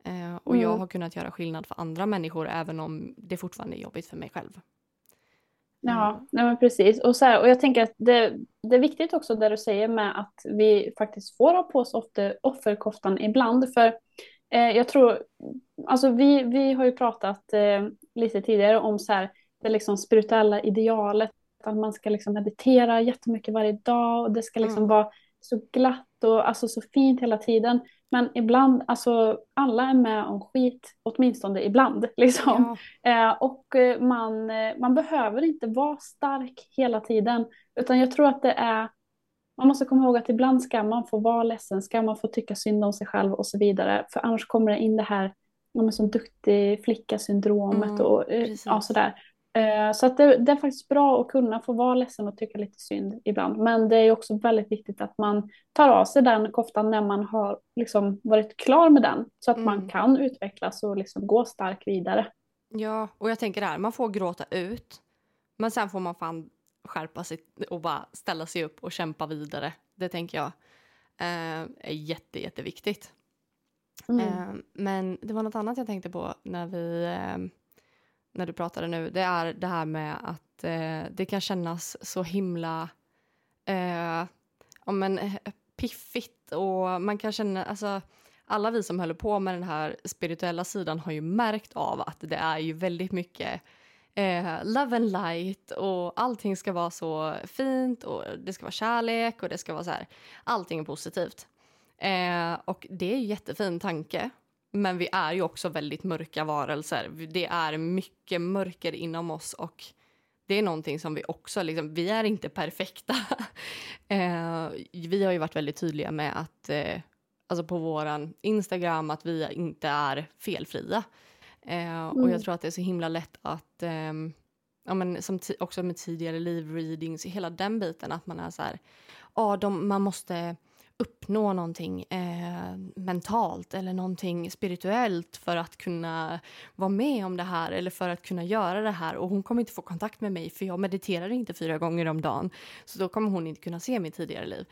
Eh, och jag Mm. har kunnat göra skillnad för andra människor även om det fortfarande är jobbigt för mig själv. Ja, nej men precis. Och, så här, och jag tänker att det, det är viktigt också det du säger med att vi faktiskt får ha på oss ofta, offerkoftan ibland. För eh, jag tror, alltså vi, vi har ju pratat eh, lite tidigare om så här, det liksom spirituella idealet. Att man ska liksom meditera jättemycket varje dag och det ska liksom Mm. vara så glatt och alltså så fint hela tiden. Men ibland, alltså alla är med om skit, åtminstone ibland. Liksom. Ja, Eh, och eh, man, eh, man behöver inte vara stark hela tiden. Utan jag tror att det är, man måste komma ihåg att ibland ska man få vara ledsen, ska man få tycka synd om sig själv och så vidare. För annars kommer det in det här, ja, men som duktig flicka-syndromet Mm, och eh, ja, sådär. Eh, Så att det, det är faktiskt bra att kunna få vara ledsen och tycka lite synd ibland. Men det är också väldigt viktigt att man tar av sig den koftan när man har liksom varit klar med den. Så att man Mm. kan utvecklas och liksom gå stark vidare. ja, och jag tänker det här, man får gråta ut. Men sen får man fan skärpa sig och bara ställa sig upp och kämpa vidare. Det tänker jag eh, är jätte, jätteviktigt. Mm. Eh, men det var något annat jag tänkte på när vi eh, när du pratade nu. Det är det här med att eh, det kan kännas så himla eh, ja, men, eh, piffigt och man kan känna, alltså alla vi som håller på med den här spirituella sidan har ju märkt av att det är ju väldigt mycket eh, love and light och allting ska vara så fint och det ska vara kärlek och det ska vara så här, allting är positivt. Eh, och det är en jättefin tanke. Men vi är ju också väldigt mörka varelser. Det är mycket mörker inom oss och det är någonting som vi också, liksom, vi är inte perfekta. eh, vi har ju varit väldigt tydliga med att, eh, alltså på våran Instagram, att vi inte är felfria. Eh, Och Mm. jag tror att det är så himla lätt att, ehm, ja men som också med tidigare live-readings, hela den biten, att man är så här, ja de, man måste uppnå någonting eh, mentalt eller någonting spirituellt för att kunna vara med om det här eller för att kunna göra det här och hon kommer inte få kontakt med mig för jag mediterar inte fyra gånger om dagen så då kommer hon inte kunna se mitt tidigare liv.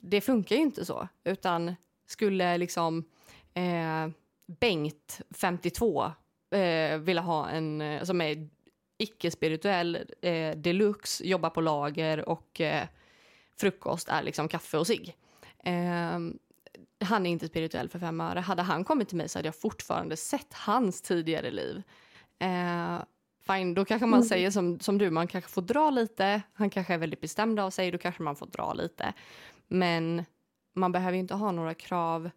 Det funkar ju inte så utan skulle liksom eh, Bengt 52 eh, vilja ha en eh, som är icke-spirituell eh, deluxe, jobbar på lager och eh, frukost är liksom kaffe och cigg. Eh, han är inte spirituell för fem öre. Hade han kommit till mig så hade jag fortfarande sett hans tidigare liv. Eh, fine, då kanske man Mm. säger som, som du, man kanske får dra lite. Han kanske är väldigt bestämd av sig, då kanske man får dra lite. Men man behöver ju inte ha några krav.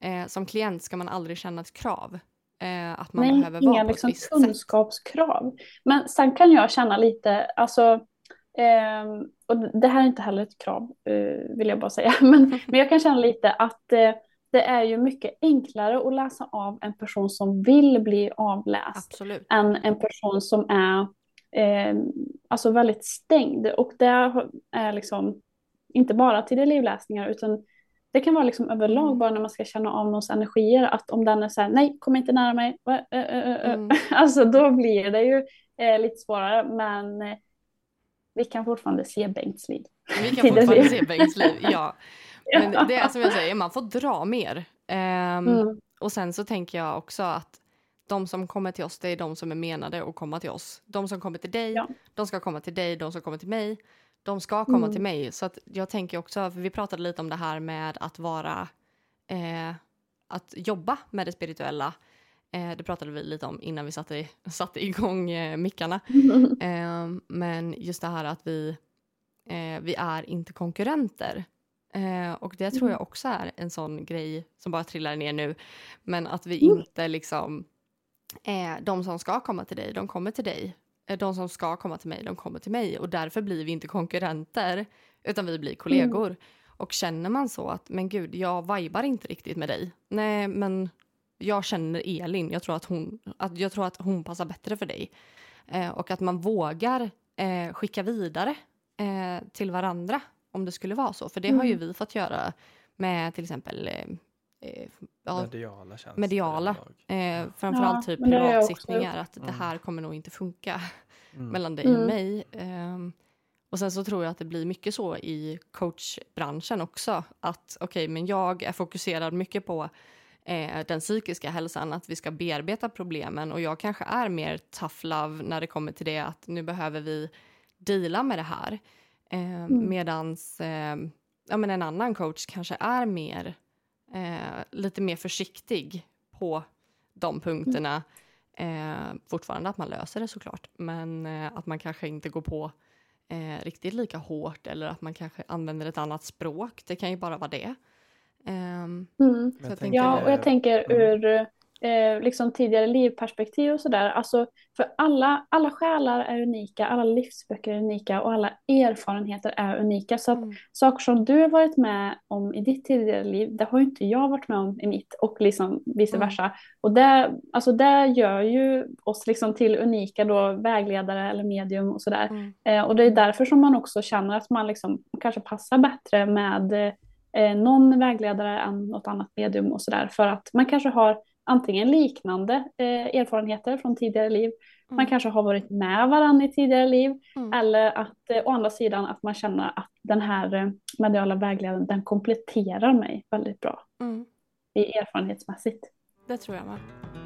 Eh, som klient ska man aldrig känna ett krav. Eh, att man Nej, behöver inga vara på liksom ett visst sätt. kunskapskrav. Men sen kan jag känna lite, alltså, ehm, och det här är inte heller ett krav, eh, vill jag bara säga, men, men jag kan känna lite att eh, det är ju mycket enklare att läsa av en person som vill bli avläst Absolut. än en person som är eh, alltså väldigt stängd. Och det är liksom inte bara till det livläsningar utan det kan vara liksom överlag Mm. bara när man ska känna av någons energier att om den är så här, nej, kom inte nära mig. Mm. alltså då blir det ju eh, lite svårare men eh, vi kan fortfarande se Bengts liv. Vi kan fortfarande se Bengts liv, ja. Men det är som jag säger, man får dra mer. Ehm, Mm. Och sen så tänker jag också att de som kommer till oss, det är de som är menade att komma till oss. De som kommer till dig, Ja. de ska komma till dig, de som kommer till mig, de ska komma Mm. till mig. Så att jag tänker också, för vi pratade lite om det här med att vara, eh, att jobba med det spirituella. Eh, det pratade vi lite om innan vi satte, satte igång eh, mickarna. Eh, men just det här att vi, eh, vi är inte konkurrenter. Och det tror jag också är en sån grej som bara trillar ner nu. Men att vi Mm. inte liksom, de som ska komma till dig, de kommer till dig. De som ska komma till mig, de kommer till mig och därför blir vi inte konkurrenter utan vi blir kollegor. Och känner man så att men gud, jag vibar inte riktigt med dig. Nej, men jag känner Elin. Jag tror att hon, att, jag tror att hon passar bättre för dig. Eh, och att man vågar eh, skicka vidare eh, till varandra om det skulle vara så. För det har ju vi fått göra med till exempel eh, eh, ja, Mediala tjänster. mediala. Eh, framförallt Ja, typ privatsittningar. Att det Mm. här kommer nog inte funka Mm. mellan dig och Mm. mig. Ehm, och sen så tror jag att det blir mycket så i coachbranschen också. Att okej, men jag är fokuserad mycket på eh, den psykiska hälsan, att vi ska bearbeta problemen och jag kanske är mer tough love när det kommer till det att nu behöver vi deala med det här. Eh, Mm. Medans eh, ja, men en annan coach kanske är mer eh, lite mer försiktig på de punkterna. Eh, fortfarande att man löser det såklart, men eh, att man kanske inte går på riktigt lika hårt eller att man kanske använder ett annat språk. Det kan ju bara vara det. Ehm, Mm. Tänker- Ja, och jag tänker Mm. ur eh, liksom tidigare livperspektiv och sådär. Alltså, för alla, alla själar är unika, alla livsböcker är unika och alla erfarenheter är unika. Så att mm, saker som du har varit med om i ditt tidigare liv, det har ju inte jag varit med om i mitt och liksom vice Mm. versa. Och det, alltså det gör ju oss liksom till unika då, vägledare eller medium och sådär. mm, Eh, och det är därför som man också känner att man liksom kanske passar bättre med eh, någon vägledare än något annat medium och sådär. För att man kanske har antingen liknande eh, erfarenheter från tidigare liv, man Mm. kanske har varit med varandra i tidigare liv, mm, eller att eh, å andra sidan att man känner att den här eh, mediala vägledaren den kompletterar mig väldigt bra mm. erfarenhetsmässigt. Det tror jag med.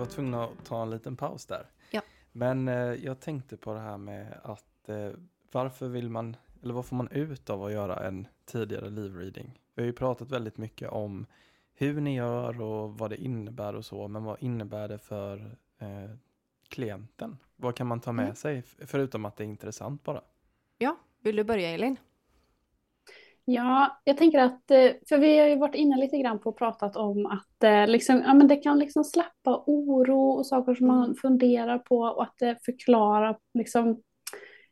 Var tvungna att ta en liten paus där. Ja. Men eh, jag tänkte på det här med att eh, varför vill man, eller vad får man ut av att göra en tidigare livreading? Vi har ju pratat väldigt mycket om hur ni gör och vad det innebär och så, men vad innebär det för eh, klienten? Vad kan man ta med Mm. sig, förutom att det är intressant bara? Ja, vill du börja Elin? Ja, jag tänker att, eh, för vi har ju varit inne lite grann på och pratat om att eh, liksom, ja, men det kan liksom släppa oro och saker som man Mm. funderar på och att det förklarar liksom,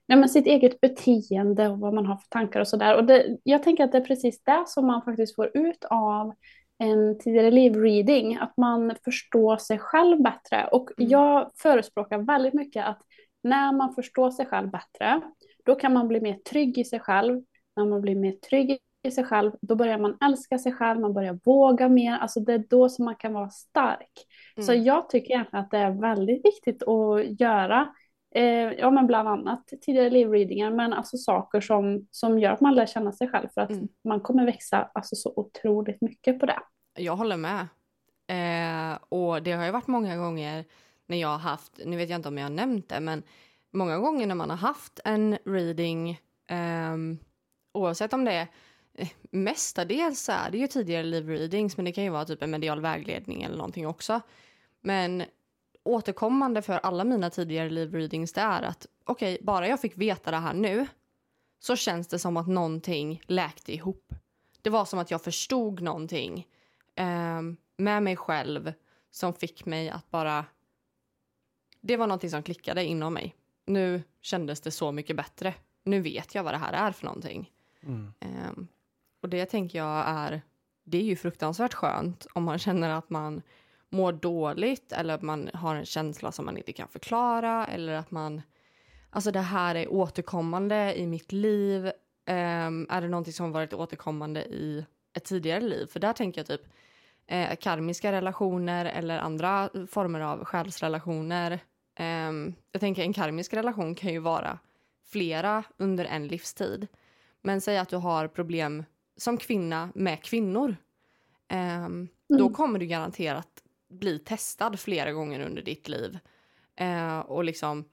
ja, men sitt eget beteende och vad man har för tankar och sådär. Och det, jag tänker att det är precis det som man faktiskt får ut av en tidigare liv-reading, att man förstår sig själv bättre. Och Mm. jag förespråkar väldigt mycket att när man förstår sig själv bättre, då kan man bli mer trygg i sig själv när man blir mer trygg i sig själv, då börjar man älska sig själv, man börjar våga mer. Alltså det är då som man kan vara stark. Så Mm. jag tycker egentligen att det är väldigt viktigt att göra, eh, ja men bland annat tidigare livreadingar, men alltså saker som, som gör att man lär känna sig själv för att Mm. man kommer växa alltså så otroligt mycket på det. Jag håller med. Eh, och det har ju varit många gånger när jag har haft, nu vet jag inte om jag har nämnt det, men många gånger när man har haft en reading, ehm, oavsett om det är eh, mestadels så är det ju tidigare live readings, men det kan ju vara typ en medial vägledning eller någonting också. Men återkommande för alla mina tidigare live readings det är att okej, bara jag fick veta det här nu så känns det som att någonting läkte ihop. Det var som att jag förstod någonting eh, med mig själv som fick mig att bara... Det var någonting som klickade inom mig. Nu kändes det så mycket bättre. Nu vet jag vad det här är för någonting. Mm. Um, och det tänker jag är... Det är ju fruktansvärt skönt om man känner att man mår dåligt eller att man har en känsla som man inte kan förklara eller att man... Alltså det här är återkommande i mitt liv. Um, är det någonting som varit återkommande i ett tidigare liv? För där tänker jag typ eh, karmiska relationer eller andra former av själsrelationer. Um, jag tänker en karmisk relation kan ju vara flera under en livstid. Men säg att du har problem som kvinna med kvinnor. Då Mm. kommer du garanterat bli testad flera gånger under ditt liv. Eh, och liksom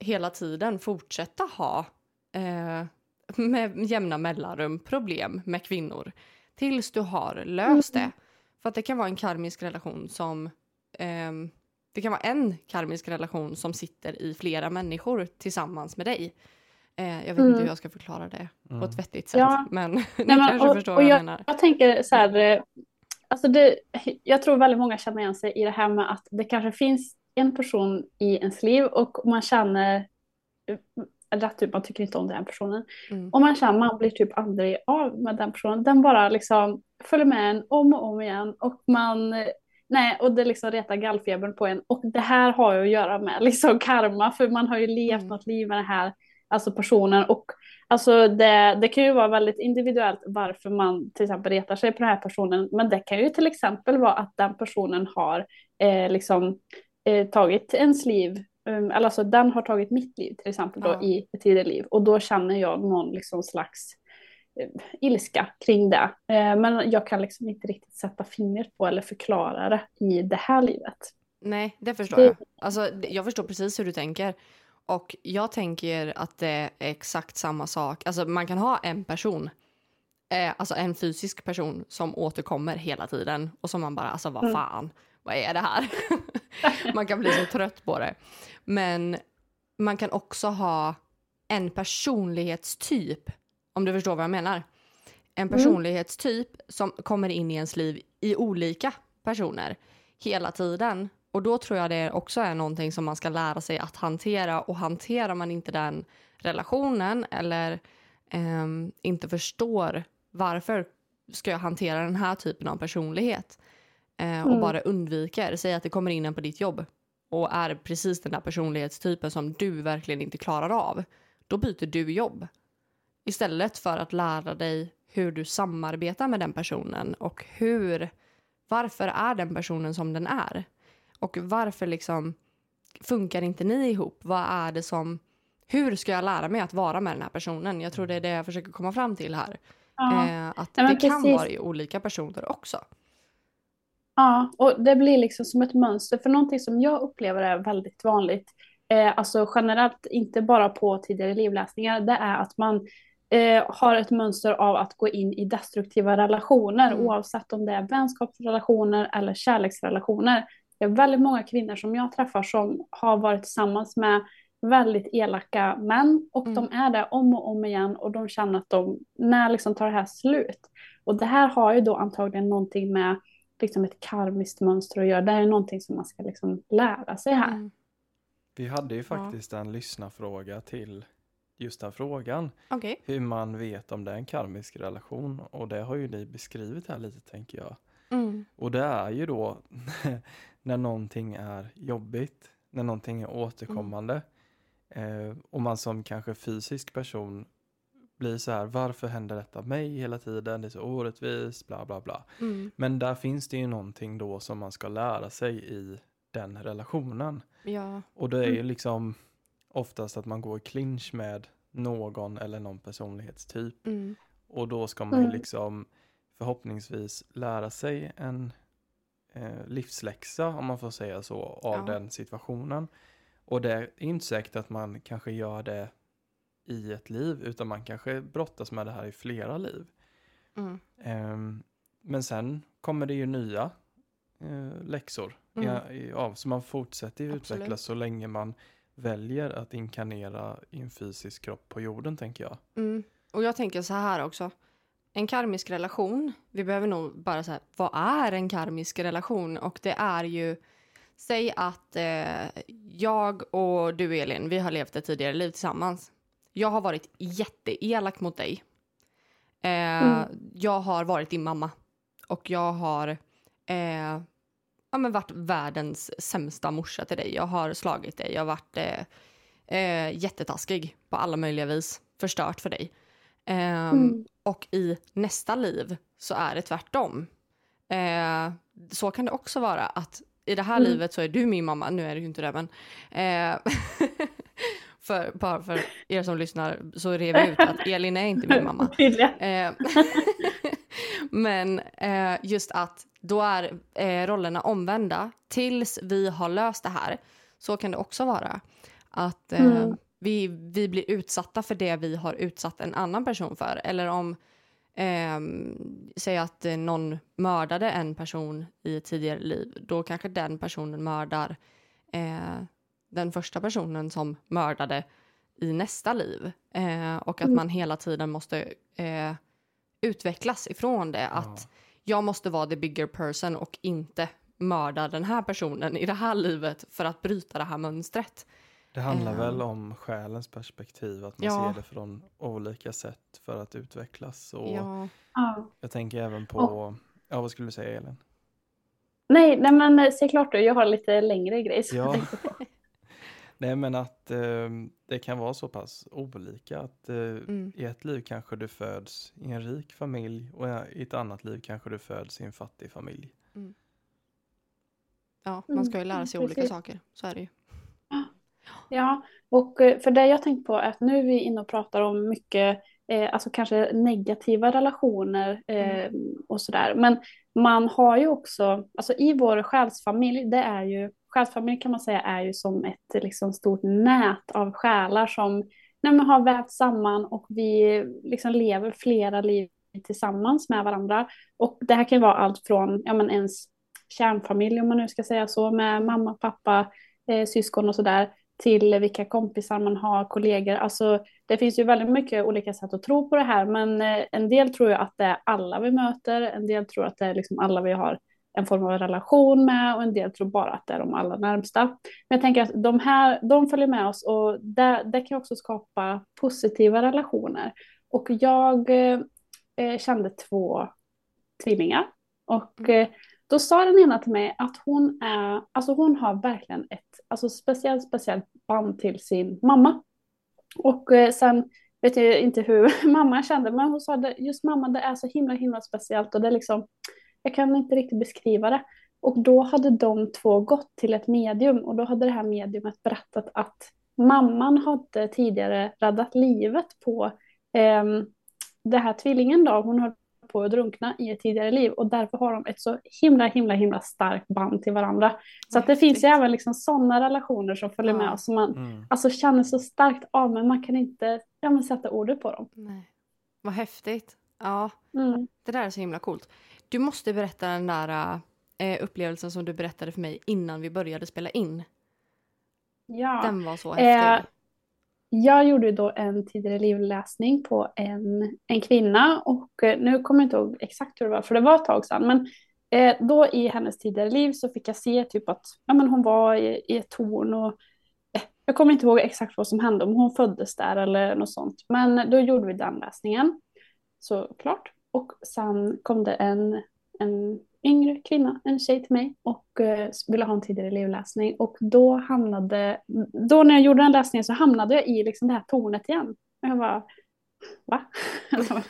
hela tiden fortsätta ha eh, med jämna mellanrum problem med kvinnor. Tills du har löst det. För att det kan vara en karmisk relation som ehm, det kan vara en karmisk relation som sitter i flera människor tillsammans med dig. Eh, jag vet Mm. inte hur jag ska förklara det på Mm. ett vettigt sätt. Ja. Men ni Nej, men, kanske och, förstår och vad jag, jag, menar. jag tänker så här, eh, alltså det, jag tror väldigt många känner igen sig i det här med att det kanske finns en person i ens liv och man känner att typ man tycker inte om den personen. Mm. Och man känner man blir typ aldrig av med den personen. Den bara liksom följer med en om och om igen och man Nej, och det liksom retar gallfebern på en. Och det här har ju att göra med liksom karma, för man har ju levt Mm. något liv med den här alltså personen. Och alltså det, det kan ju vara väldigt individuellt varför man till exempel retar sig på den här personen. Men det kan ju till exempel vara att den personen har eh, liksom eh, tagit ens liv. Um, eller alltså den har tagit mitt liv till exempel då Ja. i ett tidigare liv. Och då känner jag någon liksom slags eh, ilska kring det. Eh, men jag kan liksom inte riktigt sätta fingret på eller förklara det i det här livet. Nej, det förstår Det- jag. Alltså, jag förstår precis hur du tänker. Och jag tänker att det är exakt samma sak. Alltså man kan ha en person, eh, alltså en fysisk person som återkommer hela tiden och som man bara, alltså vad Mm. fan, vad är det här? man kan bli så trött på det. Men man kan också ha en personlighetstyp, om du förstår vad jag menar. En personlighetstyp som kommer in i ens liv i olika personer hela tiden. Och då tror jag det också är någonting som man ska lära sig att hantera. Och hanterar man inte den relationen eller ehm, inte förstår varför ska jag hantera den här typen av personlighet eh, och Mm. bara undviker, säg att det kommer in en på ditt jobb och är precis den där personlighetstypen som du verkligen inte klarar av, då byter du jobb. Istället för att lära dig hur du samarbetar med den personen och hur, varför är den personen som den är? Och varför liksom funkar inte ni ihop? Vad är det som, hur ska jag lära mig att vara med den här personen? Jag tror det är det jag försöker komma fram till här. Ja. Eh, att Ja, det kan precis. vara i olika personer också. Ja, och det blir liksom som ett mönster. För någonting som jag upplever är väldigt vanligt, eh, alltså generellt inte bara på tidigare livläsningar, det är att man eh, har ett mönster av att gå in i destruktiva relationer, Mm. oavsett om det är vänskapsrelationer eller kärleksrelationer. Det är väldigt många kvinnor som jag träffar som har varit tillsammans med väldigt elaka män och Mm. de är där om och om igen och de känner att de, när liksom tar det här slut? Och det här har ju då antagligen någonting med liksom ett karmiskt mönster att göra. Det är någonting som man ska liksom lära sig här. Mm. Vi hade ju faktiskt en lyssnarfråga till just den frågan. Okej. Hur man vet om det är en karmisk relation. Och det har ju ni beskrivit här lite tänker jag. Mm. Och det är ju då när någonting är jobbigt, när någonting är återkommande. Eh, och man som kanske fysisk person blir så här, varför händer detta mig hela tiden? Det är så orättvist, bla bla bla. Mm. Men där finns det ju någonting då som man ska lära sig i den relationen. Ja. Och det är ju liksom oftast att man går i clinch med någon eller någon personlighetstyp. Mm. Och då ska man ju Mm. liksom förhoppningsvis lära sig en eh, livsläxa, om man får säga så, av Ja. den situationen. Och det är inte säkert att man kanske gör det i ett liv, utan man kanske brottas med det här i flera liv. Mm. Ehm, men sen kommer det ju nya eh, läxor. Mm. Ja, i- ja, så man fortsätter ju Absolut. utvecklas så länge man väljer att inkarnera i en fysisk kropp på jorden, tänker jag. Mm. Och jag tänker så här också. En karmisk relation, vi behöver nog bara säga vad är en karmisk relation? Och det är ju, säg att eh, jag och du Elin, vi har levt ett tidigare liv tillsammans. Jag har varit jätteelak mot dig. Eh, Mm. Jag har varit din mamma. Och jag har eh, ja, men varit världens sämsta morsa till dig. Jag har slagit dig, jag har varit eh, eh, jättetaskig på alla möjliga vis. Förstört för dig. Ehm, Mm. Och i nästa liv så är det tvärtom. Eh, så kan det också vara att i det här Mm. livet så är du min mamma, nu är det ju inte det men. Eh, för, bara för er som lyssnar så rev jag ut att Elin är inte min mamma. Tydligen. Eh, Men just att då är eh, rollerna omvända tills vi har löst det här. Så kan det också vara. Att eh, Mm. Vi, vi blir utsatta för det vi har utsatt en annan person för. Eller om, eh, säg att någon mördade en person i ett tidigare liv. Då kanske den personen mördar eh, den första personen som mördade i nästa liv. Eh, och att Mm. man hela tiden måste eh, utvecklas ifrån det. Att jag måste vara the bigger person och inte mörda den här personen i det här livet för att bryta det här mönstret. Det handlar Ehm. väl om själens perspektiv, att man Ja. ser det från olika sätt för att utvecklas. Och Ja. Ja. Jag tänker även på, ja vad skulle du säga Elin? Nej, nej men eh, säg klart du, jag har lite längre grej som Ja. jag tänkte på. Nej men att eh, det kan vara så pass olika att eh, Mm. i ett liv kanske du föds i en rik familj och i ett annat liv kanske du föds i en fattig familj. ja, man ska ju Mm, lära sig precis. olika saker. Så är det ju. Ja, och eh, för det jag tänkt på är att nu är vi inne och pratar om mycket, eh, alltså kanske negativa relationer eh, och sådär. Men man har ju också, alltså i vår själsfamilj, det är ju, själsfamilj kan man säga är ju som ett liksom stort nät av själar som nej, men har vävt samman och vi liksom lever flera liv tillsammans med varandra. Och det här kan vara allt från ja, men ens kärnfamilj, om man nu ska säga så, med mamma, pappa, eh, syskon och sådär, till vilka kompisar man har, kollegor. Alltså, det finns ju väldigt mycket olika sätt att tro på det här, men eh, en del tror ju att det är alla vi möter, en del tror att det är liksom alla vi har en form av relation med och en del tror bara att det är de allra närmsta. Men jag tänker att de här, de följer med oss och det, det kan också skapa positiva relationer. Och jag eh, kände två tvillingar och eh, då sa den ena till mig att hon är, alltså hon har verkligen ett alltså speciellt, speciellt band till sin mamma. Och eh, sen vet jag inte hur mamma kände, men hon sa att just mamma, det är så himla, himla speciellt och det är liksom, jag kan inte riktigt beskriva det. Och då hade de två gått till ett medium och då hade det här mediumet berättat att mamman hade tidigare räddat livet på eh, det här tvillingen då, hon höll på att drunkna i ett tidigare liv och därför har de ett så himla, himla, himla starkt band till varandra. Så att det finns ju även liksom sådana relationer som följer med Ja. oss som man Mm. alltså, känner så starkt av men man kan inte ja, men sätta ordet på dem. Nej. Vad häftigt. Ja, Mm. det där är så himla coolt. Du måste berätta den där eh, upplevelsen som du berättade för mig innan vi började spela in. Ja. Den var så Eh, häftig. Jag gjorde då en tidigare livläsning på en, en kvinna och eh, nu kommer jag inte ihåg exakt hur det var för det var ett tag sedan. Men eh, då i hennes tidigare liv så fick jag se typ att ja, men hon var i, i ett torn och eh, jag kommer inte ihåg exakt vad som hände, om hon föddes där eller något sånt. Men då gjorde vi den läsningen såklart. Och sen kom det en, en yngre kvinna, en tjej till mig och eh, ville ha en tidigare livläsning. Och då hamnade, då när jag gjorde den läsningen så hamnade jag i liksom det här tornet igen. Och jag bara, va?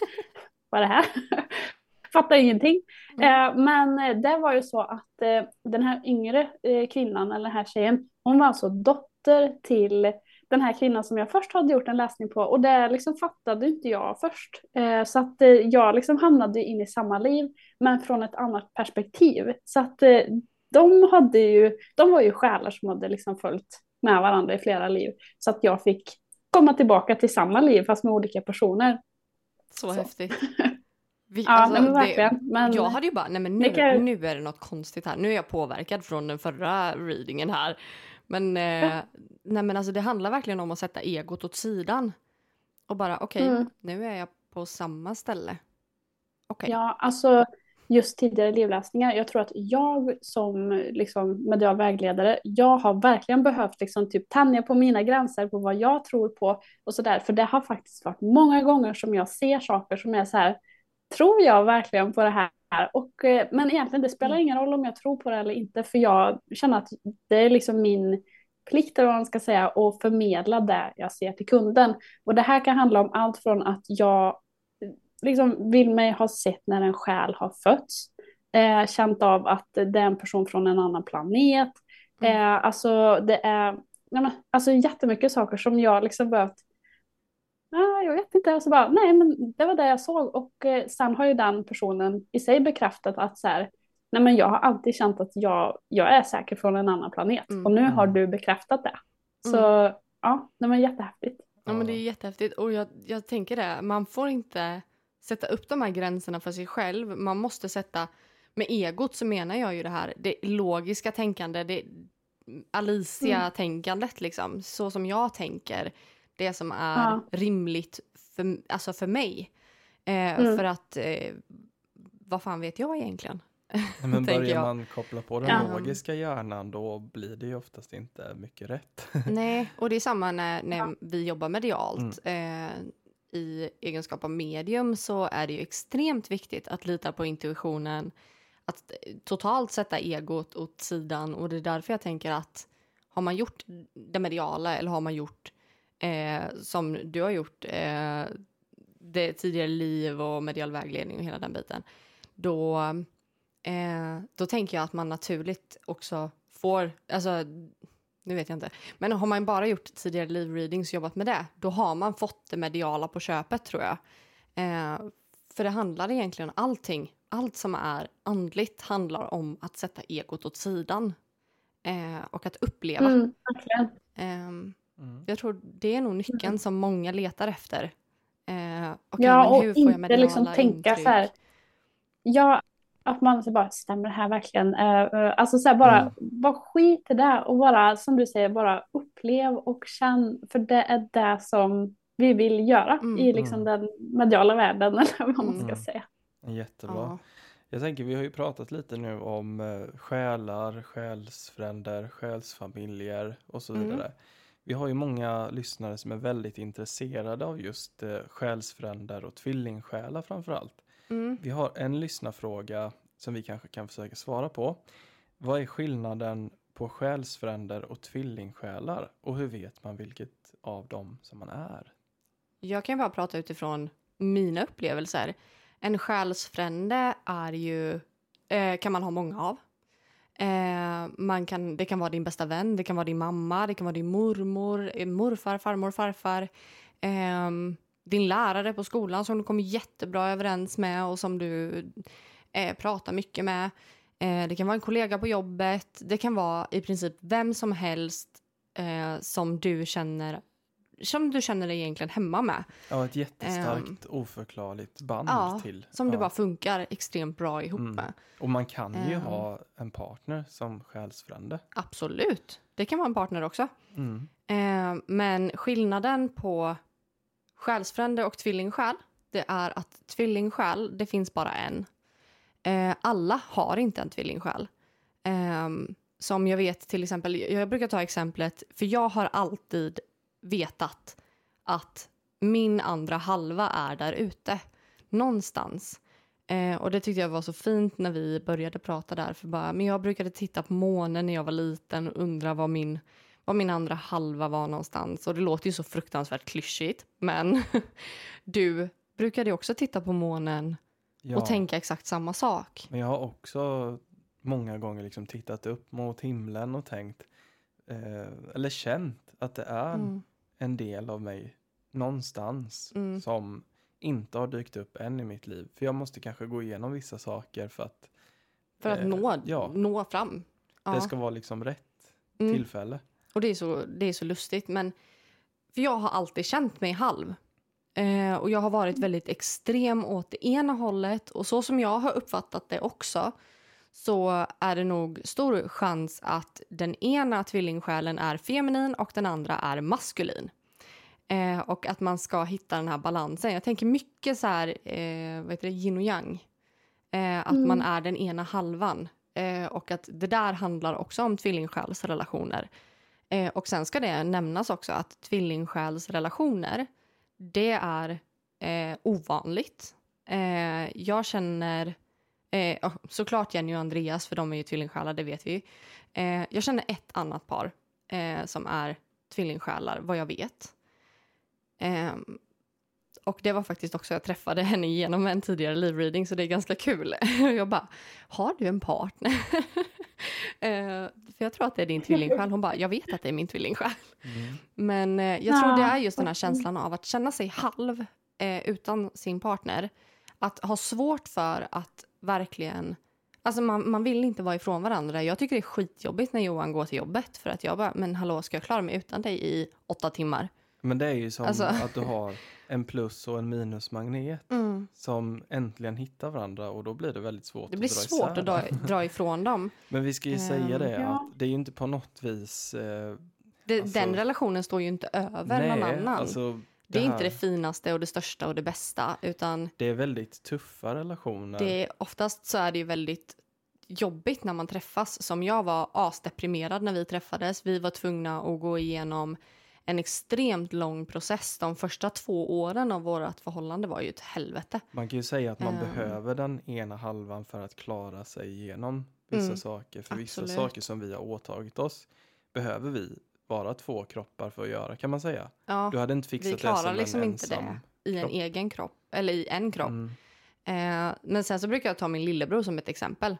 Vad är det här? Fattar ingenting. Eh, men eh, det var ju så att eh, den här yngre kvinnan, eller den här tjejen, hon var alltså dotter till den här kvinnan som jag först hade gjort en läsning på och det liksom fattade inte jag först. Eh, så att eh, jag liksom hamnade in i samma liv men från ett annat perspektiv. Så att eh, de, hade ju, de var ju själar som hade liksom följt med varandra i flera liv. Så att jag fick komma tillbaka till samma liv fast med olika personer. Så, så. häftigt. Vi, Ja, alltså, nej, men det- verkligen. Men, Jag hade ju bara, nej men nu, kan- nu är det något konstigt här. Nu är jag påverkad från den förra readingen här. Men, eh, nej men alltså det handlar verkligen om att sätta egot åt sidan. Och bara, okej, Mm. nu är jag på samma ställe. Okej. Ja, alltså just tidigare livläsningar. Jag tror att jag som liksom, medial vägledare, jag har verkligen behövt liksom, typ, tänja på mina gränser på vad jag tror på och sådär. För det har faktiskt varit många gånger som jag ser saker som är så här, tror jag verkligen på det här? Och, eh, men egentligen det spelar ingen roll om jag tror på det eller inte, för jag känner att det är liksom min plikt, eller vad man ska säga, att förmedla det jag ser till kunden. Och det här kan handla om allt från att jag liksom vill mig ha sett när en själ har fötts. Eh, känt av att det är en person från en annan planet. Eh, alltså det är nej men, alltså jättemycket saker som jag liksom behövt Ah, jag vet inte, och så bara, nej men det var det jag såg och eh, sen har ju den personen i sig bekräftat att så här, nej men jag har alltid känt att jag, jag är säker från en annan planet Mm. och nu har Mm. du bekräftat det. Så ja, det var jättehäftigt. Ja, men det är jättehäftigt. Och jag, jag tänker det, man får inte sätta upp de här gränserna för sig själv. Man måste sätta, med egot så menar jag ju det här, det logiska tänkande, det Alicia-tänkandet liksom, så som jag tänker. Det som är Ja. rimligt för, alltså för mig. Eh, Mm. För att, eh, vad fan vet jag egentligen? Nej, Men börjar jag. man koppla på den Ja. logiska hjärnan då blir det ju oftast inte mycket rätt. Nej, och det är samma när, när vi jobbar medialt. Eh, I egenskap av medium så är det ju extremt viktigt att lita på intuitionen. Att eh, totalt sätta egot åt sidan. Och det är därför jag tänker att har man gjort det mediala eller har man gjort eh, som du har gjort, eh, det tidigare liv och medial vägledning och hela den biten. Då, eh, då tänker jag att man naturligt också får, alltså nu vet jag inte. Men har man bara gjort tidigare live-readings och jobbat med det, då har man fått det mediala på köpet tror jag. Eh, för det handlar egentligen om allting. Allt som är andligt handlar om att sätta egot åt sidan. Eh, och att uppleva. Mm, verkligen. Ehm, Mm. jag tror det är nog nyckeln som många letar efter. Eh, okej, ja, men och hur får jag inte liksom tänka intryck? så här. Ja, att man så bara, stämmer det här verkligen? Eh, eh, alltså så här, bara, Mm. bara skit i det och bara, som du säger, bara upplev och känn. För det är det som vi vill göra Mm. i liksom den mediala världen, eller vad man ska Mm. säga. Jättebra. Ja. Jag tänker, vi har ju pratat lite nu om eh, själar, själsfränder, själsfamiljer och så Mm. vidare. Vi har ju många lyssnare som är väldigt intresserade av just eh, själsfränder och tvillingsjälar framför allt. Mm. Vi har en lyssnarfråga som vi kanske kan försöka svara på. Vad är skillnaden på själsfränder och tvillingsjälar och hur vet man vilket av dem som man är? Jag kan bara prata utifrån mina upplevelser. En själsfrände är ju, eh, kan man ha många av. Eh, man kan, det kan vara din bästa vän, det kan vara din mamma, det kan vara din mormor, eh, morfar, farmor, farfar. Eh, din lärare på skolan som du kommer jättebra överens med och som du eh, pratar mycket med. Eh, det kan vara en kollega på jobbet. Det kan vara i princip vem som helst eh, som du känner som du känner dig egentligen hemma med. Ja, ett jättestarkt oförklarligt band Ja, till. Som ja. det bara funkar extremt bra ihop Mm. med. Och man kan ju Ehm. ha en partner som själsfrände. Absolut. Det kan vara en partner också. Mm. Eh, men skillnaden på själsfrände och tvillingsjäl det är att tvillingsjäl, det finns bara en. Eh, alla har inte en tvillingsjäl. Eh, som jag vet till exempel, jag brukar ta exemplet, för jag har alltid vetat att min andra halva är där ute. Någonstans. Eh, och det tyckte jag var så fint när vi började prata där. För bara, men jag brukade titta på månen när jag var liten och undra vad min, vad min andra halva var någonstans. Och det låter ju så fruktansvärt klyschigt. Men du brukade också titta på månen Ja, och tänka exakt samma sak. men jag har också många gånger liksom tittat upp mot himlen och tänkt eh, eller känt att det är Mm. En del av mig någonstans Mm. som inte har dykt upp än i mitt liv. För jag måste kanske gå igenom vissa saker för att För att Eh, nå, ja. nå fram. Ja. det ska vara liksom rätt Mm. tillfälle. Och det är, så, det är så lustigt. Men, för jag har alltid känt mig halv. Eh, och jag har varit väldigt extrem åt det ena hållet. Och så som jag har uppfattat det också så är det nog stor chans att den ena tvillingsjälen är feminin och den andra är maskulin. Eh, och att man ska hitta den här balansen. Jag tänker mycket så här, eh, vad heter det, yin och yang. Eh, att Mm. man är den ena halvan. Eh, och att det där handlar också om tvillingsjälsrelationer. Eh, och sen ska det nämnas också att tvillingsjälsrelationer, det är eh, ovanligt. Jag känner, eh, såklart Jenny och Andreas, för de är ju tvillingsjälar, det vet vi. Eh, jag känner ett annat par eh, som är tvillingsjälar, vad jag vet. Ehm, och det var faktiskt också, jag träffade henne genom en tidigare live-reading så det är ganska kul. jag bara, har du en partner? Eh, för jag tror att det är din tvillingsjäl. Hon bara, jag vet att det är min tvillingsjäl. Mm. Men eh, jag tror det är just den här känslan av att känna sig halv eh, utan sin partner. Att ha svårt för att verkligen... Alltså man, man vill inte vara ifrån varandra. Jag tycker det är skitjobbigt när Johan går till jobbet. För att jag bara, men hallå, ska jag klara mig utan dig i åtta timmar? Men det är ju som Alltså- att du har en plus och en minusmagnet som äntligen hittar varandra och då blir det väldigt svårt Det blir att dra svårt isär att dra, dra ifrån dem. Men vi ska ju Ehm, säga det ja. att det är ju inte på något vis eh, Det, Alltså- den relationen står ju inte över någon annan. alltså det är här- inte det finaste och det största och det bästa, utan Det är väldigt tuffa relationer. det är, oftast så är det ju väldigt jobbigt när man träffas. Som jag var asdeprimerad när vi träffades. Vi var tvungna att gå igenom en extremt lång process. De första två åren av vårt förhållande var ju ett helvete. Man kan ju säga att man Ehm. behöver den ena halvan för att klara sig igenom vissa Mm, saker. För vissa absolut. saker som vi har åtagit oss behöver vi vara två kroppar för att göra kan man säga. Ja, Du hade inte fixat vi klarar som liksom en inte det i en kropp. egen kropp. Eller i en kropp. Mm. Eh, men sen så brukar jag ta min lillebror som ett exempel.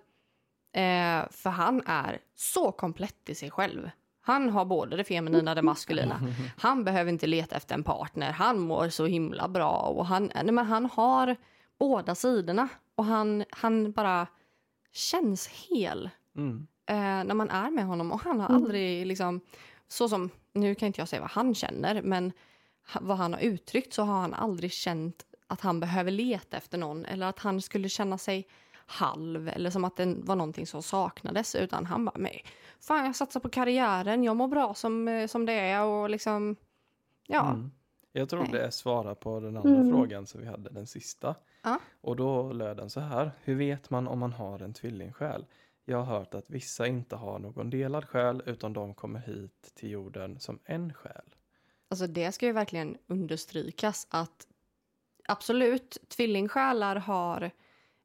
Eh, för han är så komplett i sig själv. Han har både det feminina och det maskulina. Han behöver inte leta efter en partner. Han mår så himla bra. Och han, nej men han har båda sidorna. Och han, han bara känns hel Mm. eh, när man är med honom. Och han har Mm. aldrig liksom, så som, nu kan inte jag säga vad han känner, men vad han har uttryckt så har han aldrig känt att han behöver leta efter någon eller att han skulle känna sig halv eller som att det var någonting som saknades utan han bara, nej, fan jag satsar på karriären, jag mår bra som, eh, som det är och liksom, ja. Mm. Jag tror Nej. det är svara på den andra Mm. frågan som vi hade, den sista. Ja. Och då löd den så här. Hur vet man om man har en tvillingsjäl? Jag har hört att vissa inte har någon delad själ utan de kommer hit till jorden som en själ. Alltså det ska ju verkligen understrykas att absolut, tvillingsjälar har...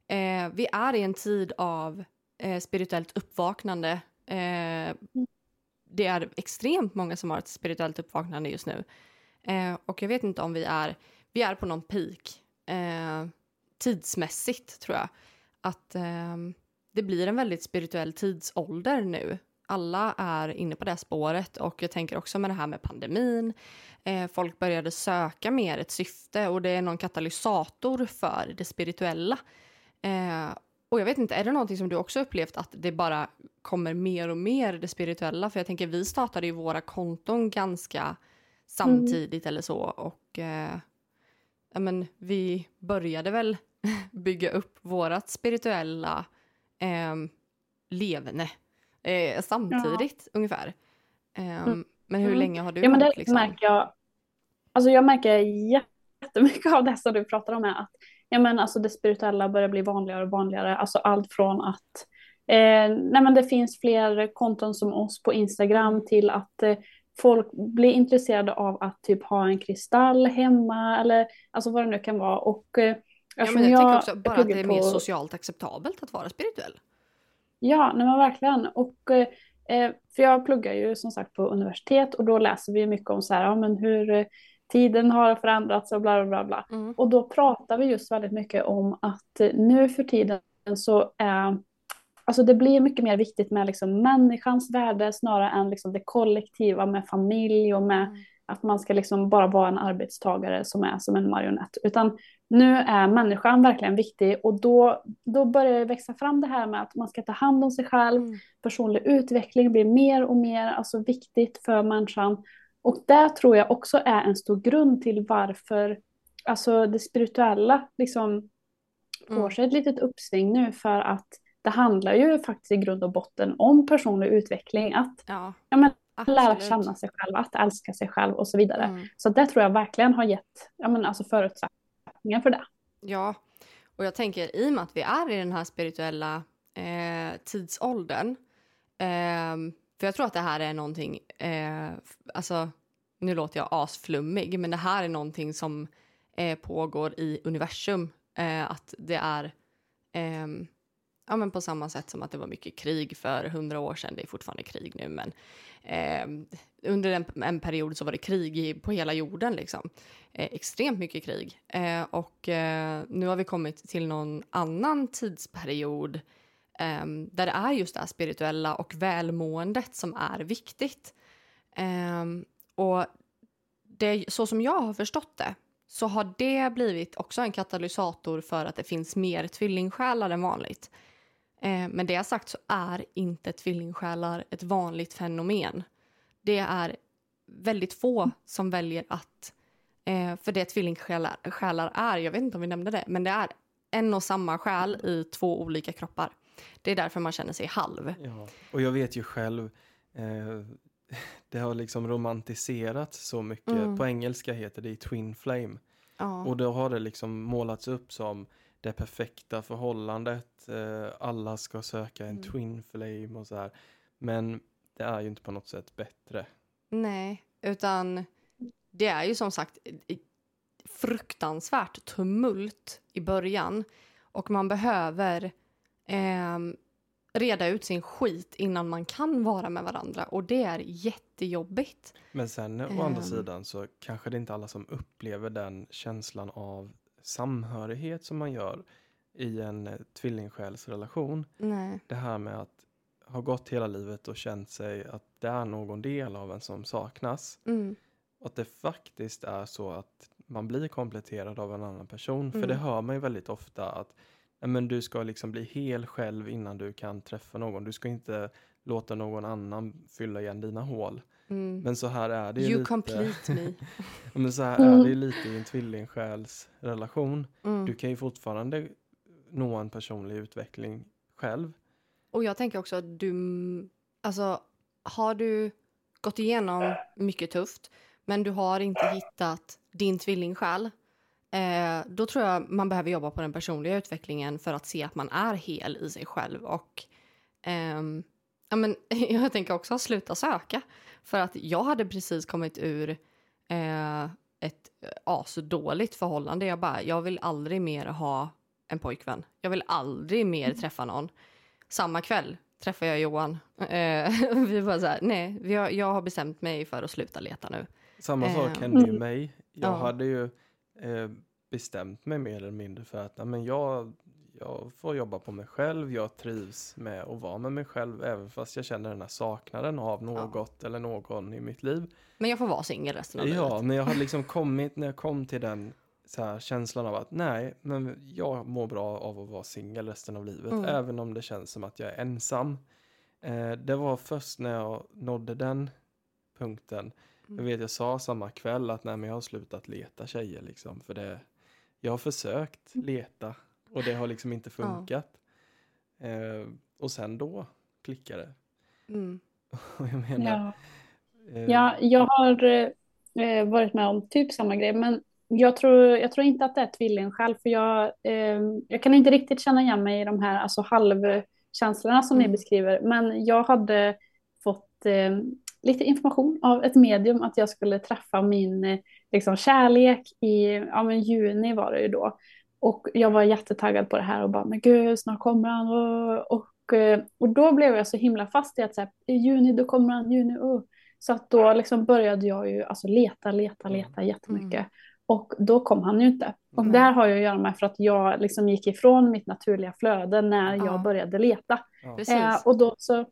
Eh, vi är i en tid av eh, spirituellt uppvaknande. Eh, det är extremt många som har ett spirituellt uppvaknande just nu. Eh, och jag vet inte om vi är... Vi är på någon peak eh, tidsmässigt, tror jag. Att eh, det blir en väldigt spirituell tidsålder nu. Alla är inne på det spåret och jag tänker också med det här med pandemin. Eh, folk började söka mer ett syfte och det är någon katalysator för det spirituella. Eh, och jag vet inte, är det någonting som du också upplevt att det bara kommer mer och mer det spirituella? För jag tänker vi startade ju våra konton ganska samtidigt eller så och eh, ja, men vi började väl bygga upp vårat spirituella eh, levne eh, samtidigt ungefär. Eh, Mm. Men hur Mm. länge har du Ja, men det hållit, liksom? märker jag. Alltså jag märker jättemycket av det som du pratar om är att ja, men alltså det spirituella börjar bli vanligare och vanligare. Alltså allt från att eh, nej, men det finns fler konton som oss på Instagram till att eh, folk blir intresserade av att typ ha en kristall hemma eller alltså vad det nu kan vara. Och, eh, Ja, eftersom men jag, tänker jag också bara att det är mer på- socialt acceptabelt att vara spirituell. Ja, nej men verkligen. Och, eh, för jag pluggar ju som sagt på universitet och då läser vi mycket om så här, ja, men hur eh, tiden har förändrats och bla bla bla. bla. Mm. Och då pratar vi just väldigt mycket om att eh, nu för tiden så är Alltså det blir mycket mer viktigt med liksom människans värde snarare än liksom det kollektiva med familj och med Mm. Att man ska liksom bara vara en arbetstagare som är som en marionett. Utan nu är människan verkligen viktig och då, då börjar det växa fram det här med att man ska ta hand om sig själv. Mm. Personlig utveckling blir mer och mer alltså, viktigt för människan. Och det tror jag också är en stor grund till varför alltså, det spirituella liksom, får Mm. sig ett litet uppsving nu för att det handlar ju faktiskt i grund och botten om personlig utveckling. Att Ja, ja, men, lära absolut. känna sig själv, att älska sig själv och så vidare. Mm. Så det tror jag verkligen har gett ja, men, alltså, förutsättningar för det. Ja, och jag tänker i och med att vi är i den här spirituella eh, tidsåldern. ehm, för jag tror att det här är någonting, eh, alltså nu låter jag asflummig, men det här är någonting som eh, pågår i universum. Eh, att det är ehm, ja, men på samma sätt som att det var mycket krig för hundra år sedan. Det är fortfarande krig nu, men eh, under en, en period så var det krig i, på hela jorden. Liksom. Eh, extremt mycket krig. Eh, och eh, nu har vi kommit till någon annan tidsperiod ehm, där det är just det här spirituella och välmåendet som är viktigt. Ehm, och det, så som jag har förstått det så har det blivit också en katalysator för att det finns mer tvillingsjälar än vanligt. Eh, men det jag sagt så är inte tvillingsjälar ett vanligt fenomen. Det är väldigt få som väljer att, eh, för det tvillingsjälar själar är, jag vet inte om vi nämnde det, men det är en och samma själ i två olika kroppar. Det är därför man känner sig halv. Ja. Och jag vet ju själv, eh, det har liksom romantiserats så mycket. Mm. På engelska heter det Twin Flame. Ja. Och då har det liksom målats upp som det perfekta förhållandet. Eh, alla ska söka en Mm. Twin Flame och så här. Men det är ju inte på något sätt bättre. Nej, utan det är ju som sagt fruktansvärt tumult i början och man behöver ehm, reda ut sin skit innan man kan vara med varandra och det är jättejobbigt. Men sen å andra Ehm. sidan så kanske det inte alla som upplever den känslan av samhörighet som man gör i en eh, tvillingsjälsrelation. Nej. Det här med att ha gått hela livet och känt sig att det är någon del av en som saknas. Mm. Och att det faktiskt är så att man blir kompletterad av en annan person. För Mm. det hör man ju väldigt ofta att men du ska liksom bli hel själv innan du kan träffa någon. Du ska inte låta någon annan fylla igen dina hål. Mm. Men så här är det ju You lite. complete me. Men så här Mm. är det ju lite i en tvillingsjälsrelation. Mm. Du kan ju fortfarande nå en personlig utveckling själv. Och jag tänker också att du, alltså har du gått igenom mycket tufft men du har inte hittat din tvillingsjäl eh, då tror jag man behöver jobba på den personliga utvecklingen för att se att man är hel i sig själv och ehm, ja, men, jag tänker också sluta söka för att jag hade precis kommit ur eh, ett asdåligt förhållande. Jag bara, jag vill aldrig mer ha en pojkvän. Jag vill aldrig mer träffa någon. Samma kväll träffade jag Johan. Eh, vi var så här, nej, vi har, jag har bestämt mig för att sluta leta nu. Samma Eh, sak hände ju mm. mig. Jag Ja. hade ju eh, bestämt mig mer eller mindre för att men jag, jag får jobba på mig själv. Jag trivs med att vara med mig själv även fast jag känner den här saknaden av något eller någon i mitt liv. Men jag får vara singel resten av Ja, livet. men jag har liksom kommit när jag kom till den här, känslan av att nej, men jag mår bra av att vara singel resten av livet, Mm. även om det känns som att jag är ensam. Eh, det var först när jag nådde den punkten. Jag Mm. vet, jag sa samma kväll att nej, men jag har slutat leta tjejer liksom, för det. Jag har försökt leta och det har liksom inte Ja. funkat. Eh, och sen då klickade det. Mm. Jag menar, Ja. eh, Ja, jag har eh, varit med om typ samma grej, men jag tror, jag tror inte att det är tvillingsjäl, för jag, eh, jag kan inte riktigt känna igen mig i de här alltså, halvkänslorna som ni Mm. beskriver, men jag hade fått eh, lite information av ett medium att jag skulle träffa min eh, liksom, kärlek i ja, men juni var det ju då. Och jag var jättetaggad på det här och bara, men gud, snart kommer han. Och, och, eh, och då blev jag så himla fast i att så här, i juni, då kommer han, juni, oh. Så att då liksom började jag ju alltså leta, leta, leta jättemycket. Och då kom han ju inte. Och det här har ju att göra med för att jag liksom gick ifrån mitt naturliga flöde när Ja. jag började leta. ja. Eh, och då så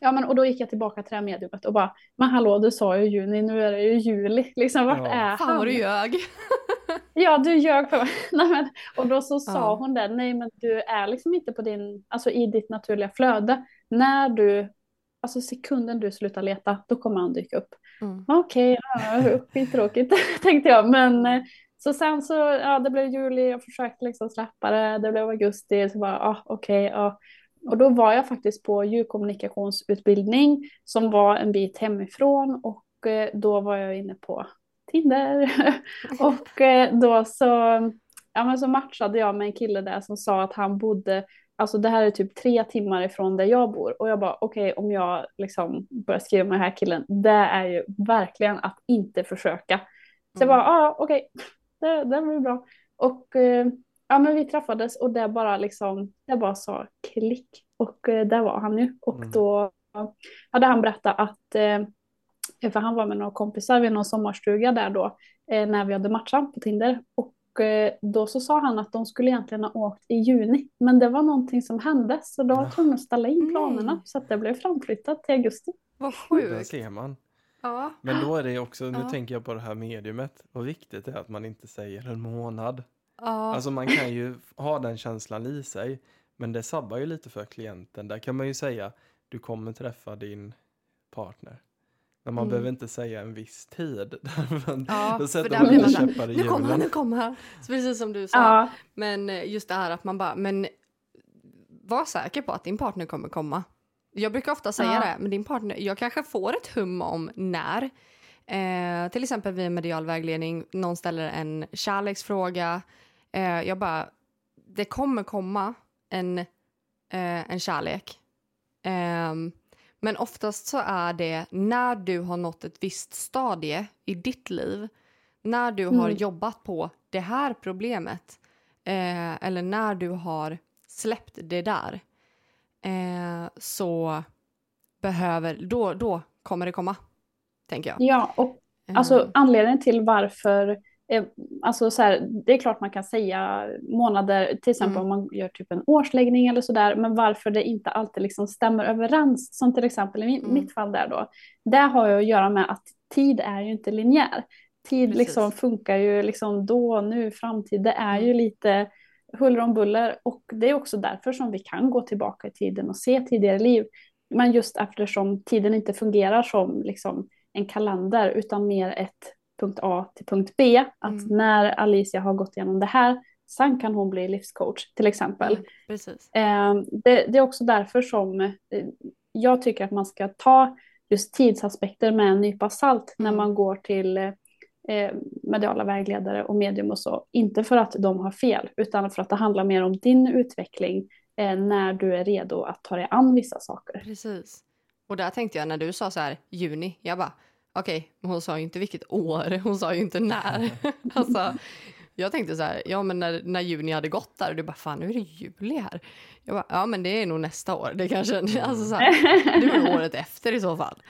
Ja men och då gick jag tillbaka till det här mediumet och bara Men hallå du sa ju juni, nu är det ju juli. Liksom vart Ja. är Fan han? vad du ljög. Ja du ljög för mig. nej, men, Och då så sa Ja. hon det, nej men du är liksom inte på din, alltså i ditt naturliga flöde. När du, alltså sekunden du slutar leta, då kommer han dyka upp. Mm. Okej, ja, skittråkigt tänkte jag. Men eh, så sen så, ja det blev juli, jag försökte liksom släppa det, det blev augusti, så bara, ah, okej, ja. Och då var jag faktiskt på ljudkommunikationsutbildning som var en bit hemifrån och eh, då var jag inne på Tinder. och eh, då så, ja, men så matchade jag med en kille där som sa att han bodde, alltså det här är typ tre timmar ifrån där jag bor. Och jag bara okej, om jag liksom börjar skriva med den här killen, det är ju verkligen att inte försöka. Så jag Mm. bara, ja ah, okej, det, det blir bra. Och eh, ja, men vi träffades och det bara liksom, det bara sa klick. Och eh, där var han ju. Och Mm. då hade han berättat att, eh, för han var med några kompisar vid någon sommarstuga där då, eh, när vi hade matchat på Tinder. Och eh, då så sa han att de skulle egentligen ha åkt i juni, men det var någonting som hände, så då var jag tvungen att ställa in planerna, Nej. så att det blev framflyttat till augusti. Vad Där sjukt. ser man. Ja. Men då är det också, nu Ja. tänker jag på det här mediumet, vad viktigt det är att man inte säger en månad. Ja. Alltså man kan ju ha den känslan i sig, men det sabbar ju lite för klienten. Där kan man ju säga, du kommer träffa din partner. Men man Mm. behöver inte säga en viss tid. Ja, Då för sätter där man blir man käppar i nu kommer han, hjulen. nu kommer han. Så precis som du sa. Ja, Men eh, just det här att man bara, men var säker på att din partner kommer komma. Jag brukar ofta säga Ja. det, men din partner, jag kanske får ett hum om när. Eh, till exempel vid medial vägledning, någon ställer en kärleksfråga. Eh, jag bara, det kommer komma en, eh, en kärlek. Ehm, men oftast så är det när du har nått ett visst stadie i ditt liv, när du har Mm. jobbat på det här problemet eh, eller när du har släppt det där eh, så behöver, då, då kommer det komma, tänker jag. Ja, och Eh, Alltså anledningen till varför, eh, alltså så här, det är klart man kan säga månader, till exempel Mm. om man gör typ en årsläggning eller sådär, men varför det inte alltid liksom stämmer överens, som till exempel i Mm. mitt fall där då, det har ju att göra med att tid är ju inte linjär. Tid Precis. liksom funkar ju liksom då, nu, framtid, det är Mm. ju lite huller om buller och det är också därför som vi kan gå tillbaka i tiden och se tidigare liv. Men just eftersom tiden inte fungerar som liksom en kalender utan mer ett punkt A till punkt B. Att Mm. när Alicia har gått igenom det här, sen kan hon bli livscoach till exempel. Mm, precis. Eh, det, det är också därför som eh, jag tycker att man ska ta just tidsaspekter med en nypa salt när Mm. man går till eh, mediala vägledare och medium och så. Inte för att de har fel, utan för att det handlar mer om din utveckling eh, när du är redo att ta dig an vissa saker. Precis. Och där tänkte jag när du sa så här juni, jag bara okej, men hon sa ju inte vilket år, hon sa ju inte när. alltså, jag tänkte så här, ja men när, när juni hade gått där och du bara fan nu är det juli här. Jag bara, ja men det är nog nästa år, det kanske, alltså så här, det är nog året efter i så fall.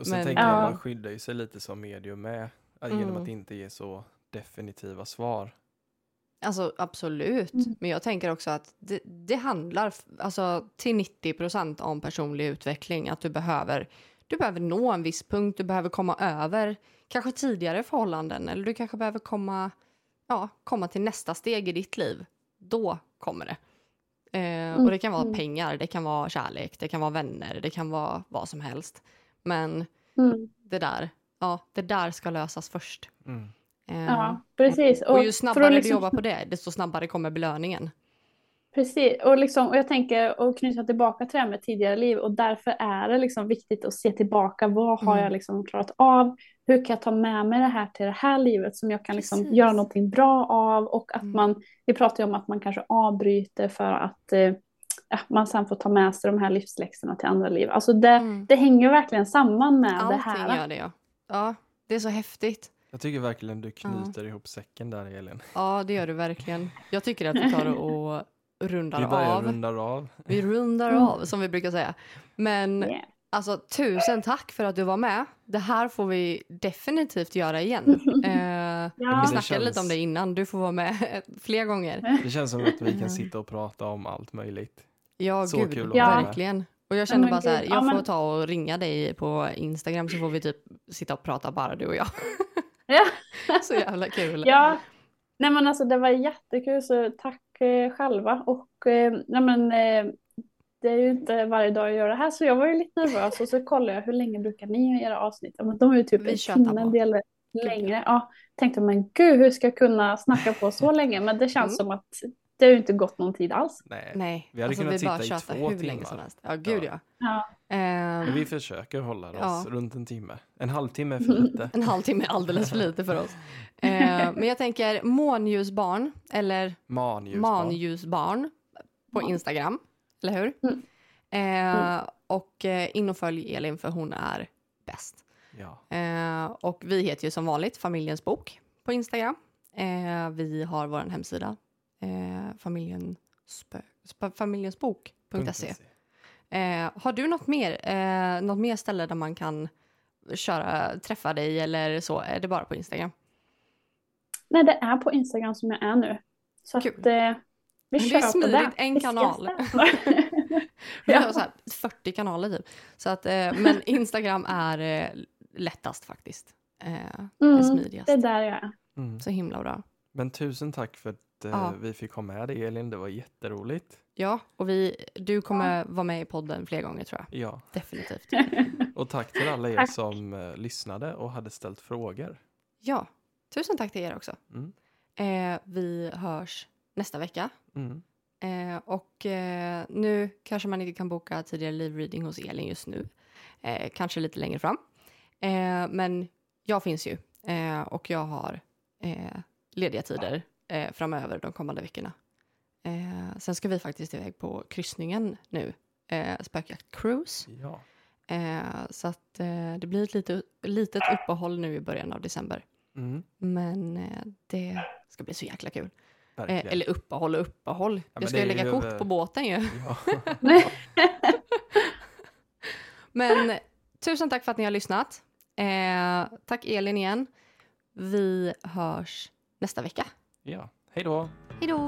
Och så Men- tänker jag Ja. man skyddar ju sig lite som medium med. att Genom Mm. att inte ge så definitiva svar. Alltså absolut, Mm. men jag tänker också att det, det handlar alltså, till 90 procent om personlig utveckling. Att du behöver, du behöver nå en viss punkt, du behöver komma över kanske tidigare förhållanden eller du kanske behöver komma, ja, komma till nästa steg i ditt liv. Då kommer det. Eh, och det kan vara Mm. pengar, det kan vara kärlek, det kan vara vänner, det kan vara vad som helst. Men Mm. det där, ja, det där ska lösas först. Mm. Eh, Ja, precis. och ju för att snabbare liksom- du jobbar på det, desto snabbare kommer belöningen. Precis, och, liksom, och jag tänker att knyta tillbaka till det här med tidigare liv och därför är det liksom viktigt att se tillbaka. Vad har Mm. jag liksom klarat av? Hur kan jag ta med mig det här till det här livet som jag kan liksom Precis. göra någonting bra av? Och att Mm. man, vi pratar ju om att man kanske avbryter för att eh, ja, man sen får ta med sig de här livsläxorna till andra liv. Alltså det, Mm. det hänger verkligen samman med det Allting här. gör det ja. Ja, det är så häftigt. Jag tycker verkligen du knyter ihop säcken där Elin. Ja, det gör du verkligen. Jag tycker att vi tar och rundar Vi börjar av. rundar av. Vi rundar Mm. av, som vi brukar säga. Men Yeah. alltså, tusen tack för att du var med. Det här får vi definitivt göra igen. Eh, Ja. vi snackade känns- lite om det innan. Du får vara med fler gånger. Det känns som att vi kan sitta och prata om allt möjligt. Ja, Så gud. kul med. verkligen. Och jag känner men bara så här, jag Ja, får men- ta och ringa dig på Instagram så får vi typ sitta och prata bara du och jag. Ja. så jävla kul. Ja, nej men alltså det var jättekul så tack eh, själva och eh, nej men eh, det är ju inte varje dag jag gör det här så jag var ju lite nervös och så kollade jag hur länge brukar ni göra avsnitt? Ja, men de är ju typ Vi en timme, en del längre. Ja, tänkte men gud hur ska jag kunna snacka på så länge? Men det känns Mm. som att det har ju inte gått någon tid alls. Nej. Nej, Vi hade alltså, kunnat vi sitta i två hur timmar. länge som helst. Ja, gud ja. Ja. Ehm, Men vi försöker hålla oss Ja. runt en timme. En halvtimme är för lite. En halvtimme är alldeles för lite för oss. Eh, men jag tänker månljusbarn eller Manljusbarn. manljusbarn på Ja. Instagram, eller hur? Mm. Eh, och eh, in och följ Elin för hon är bäst. Ja. Och vi heter ju som vanligt Familjens bok på Instagram. Vi har vår hemsida, eh, familjen familjensbok.se. Eh, har du något mer, eh, något mer ställe där man kan köra, träffa dig eller så? Är det bara på Instagram? Nej, det är på Instagram som jag är nu. Så Kul. att eh, vi Det är kör på smidigt, det. en kanal. Vi har så här 40 kanaler typ. Så att, eh, men Instagram är eh, lättast faktiskt. Eh, det Mm, smidigast. det är där jag är. Mm. Så himla bra. Men tusen tack för att eh, Ja. vi fick ha med dig Elin. Det var jätteroligt. Ja, och vi, du kommer vara med i podden fler gånger tror jag. Ja. Definitivt. Och tack till alla er Tack. som eh, lyssnade och hade ställt frågor. Ja, tusen tack till er också. Mm. Eh, vi hörs nästa vecka. Mm. Eh, och eh, nu kanske man inte kan boka tidigare live-reading hos Elin just nu. Eh, kanske lite längre fram. Eh, men jag finns ju eh, och jag har eh, lediga tider eh, framöver de kommande veckorna. Eh, sen ska vi faktiskt iväg på kryssningen nu, eh, Spökjakt Cruise. Ja. Eh, så att eh, det blir ett litet, litet uppehåll nu i början av december. Mm, Men eh, det ska bli så jäkla kul. Eh, verkligen. eller uppehåll och uppehåll. men jag ska ju lägga ju kort över- på båten ju. Ja. Men tusen tack för att ni har lyssnat. Tack Elin igen. Vi hörs nästa vecka ja. Hej då! Hej då!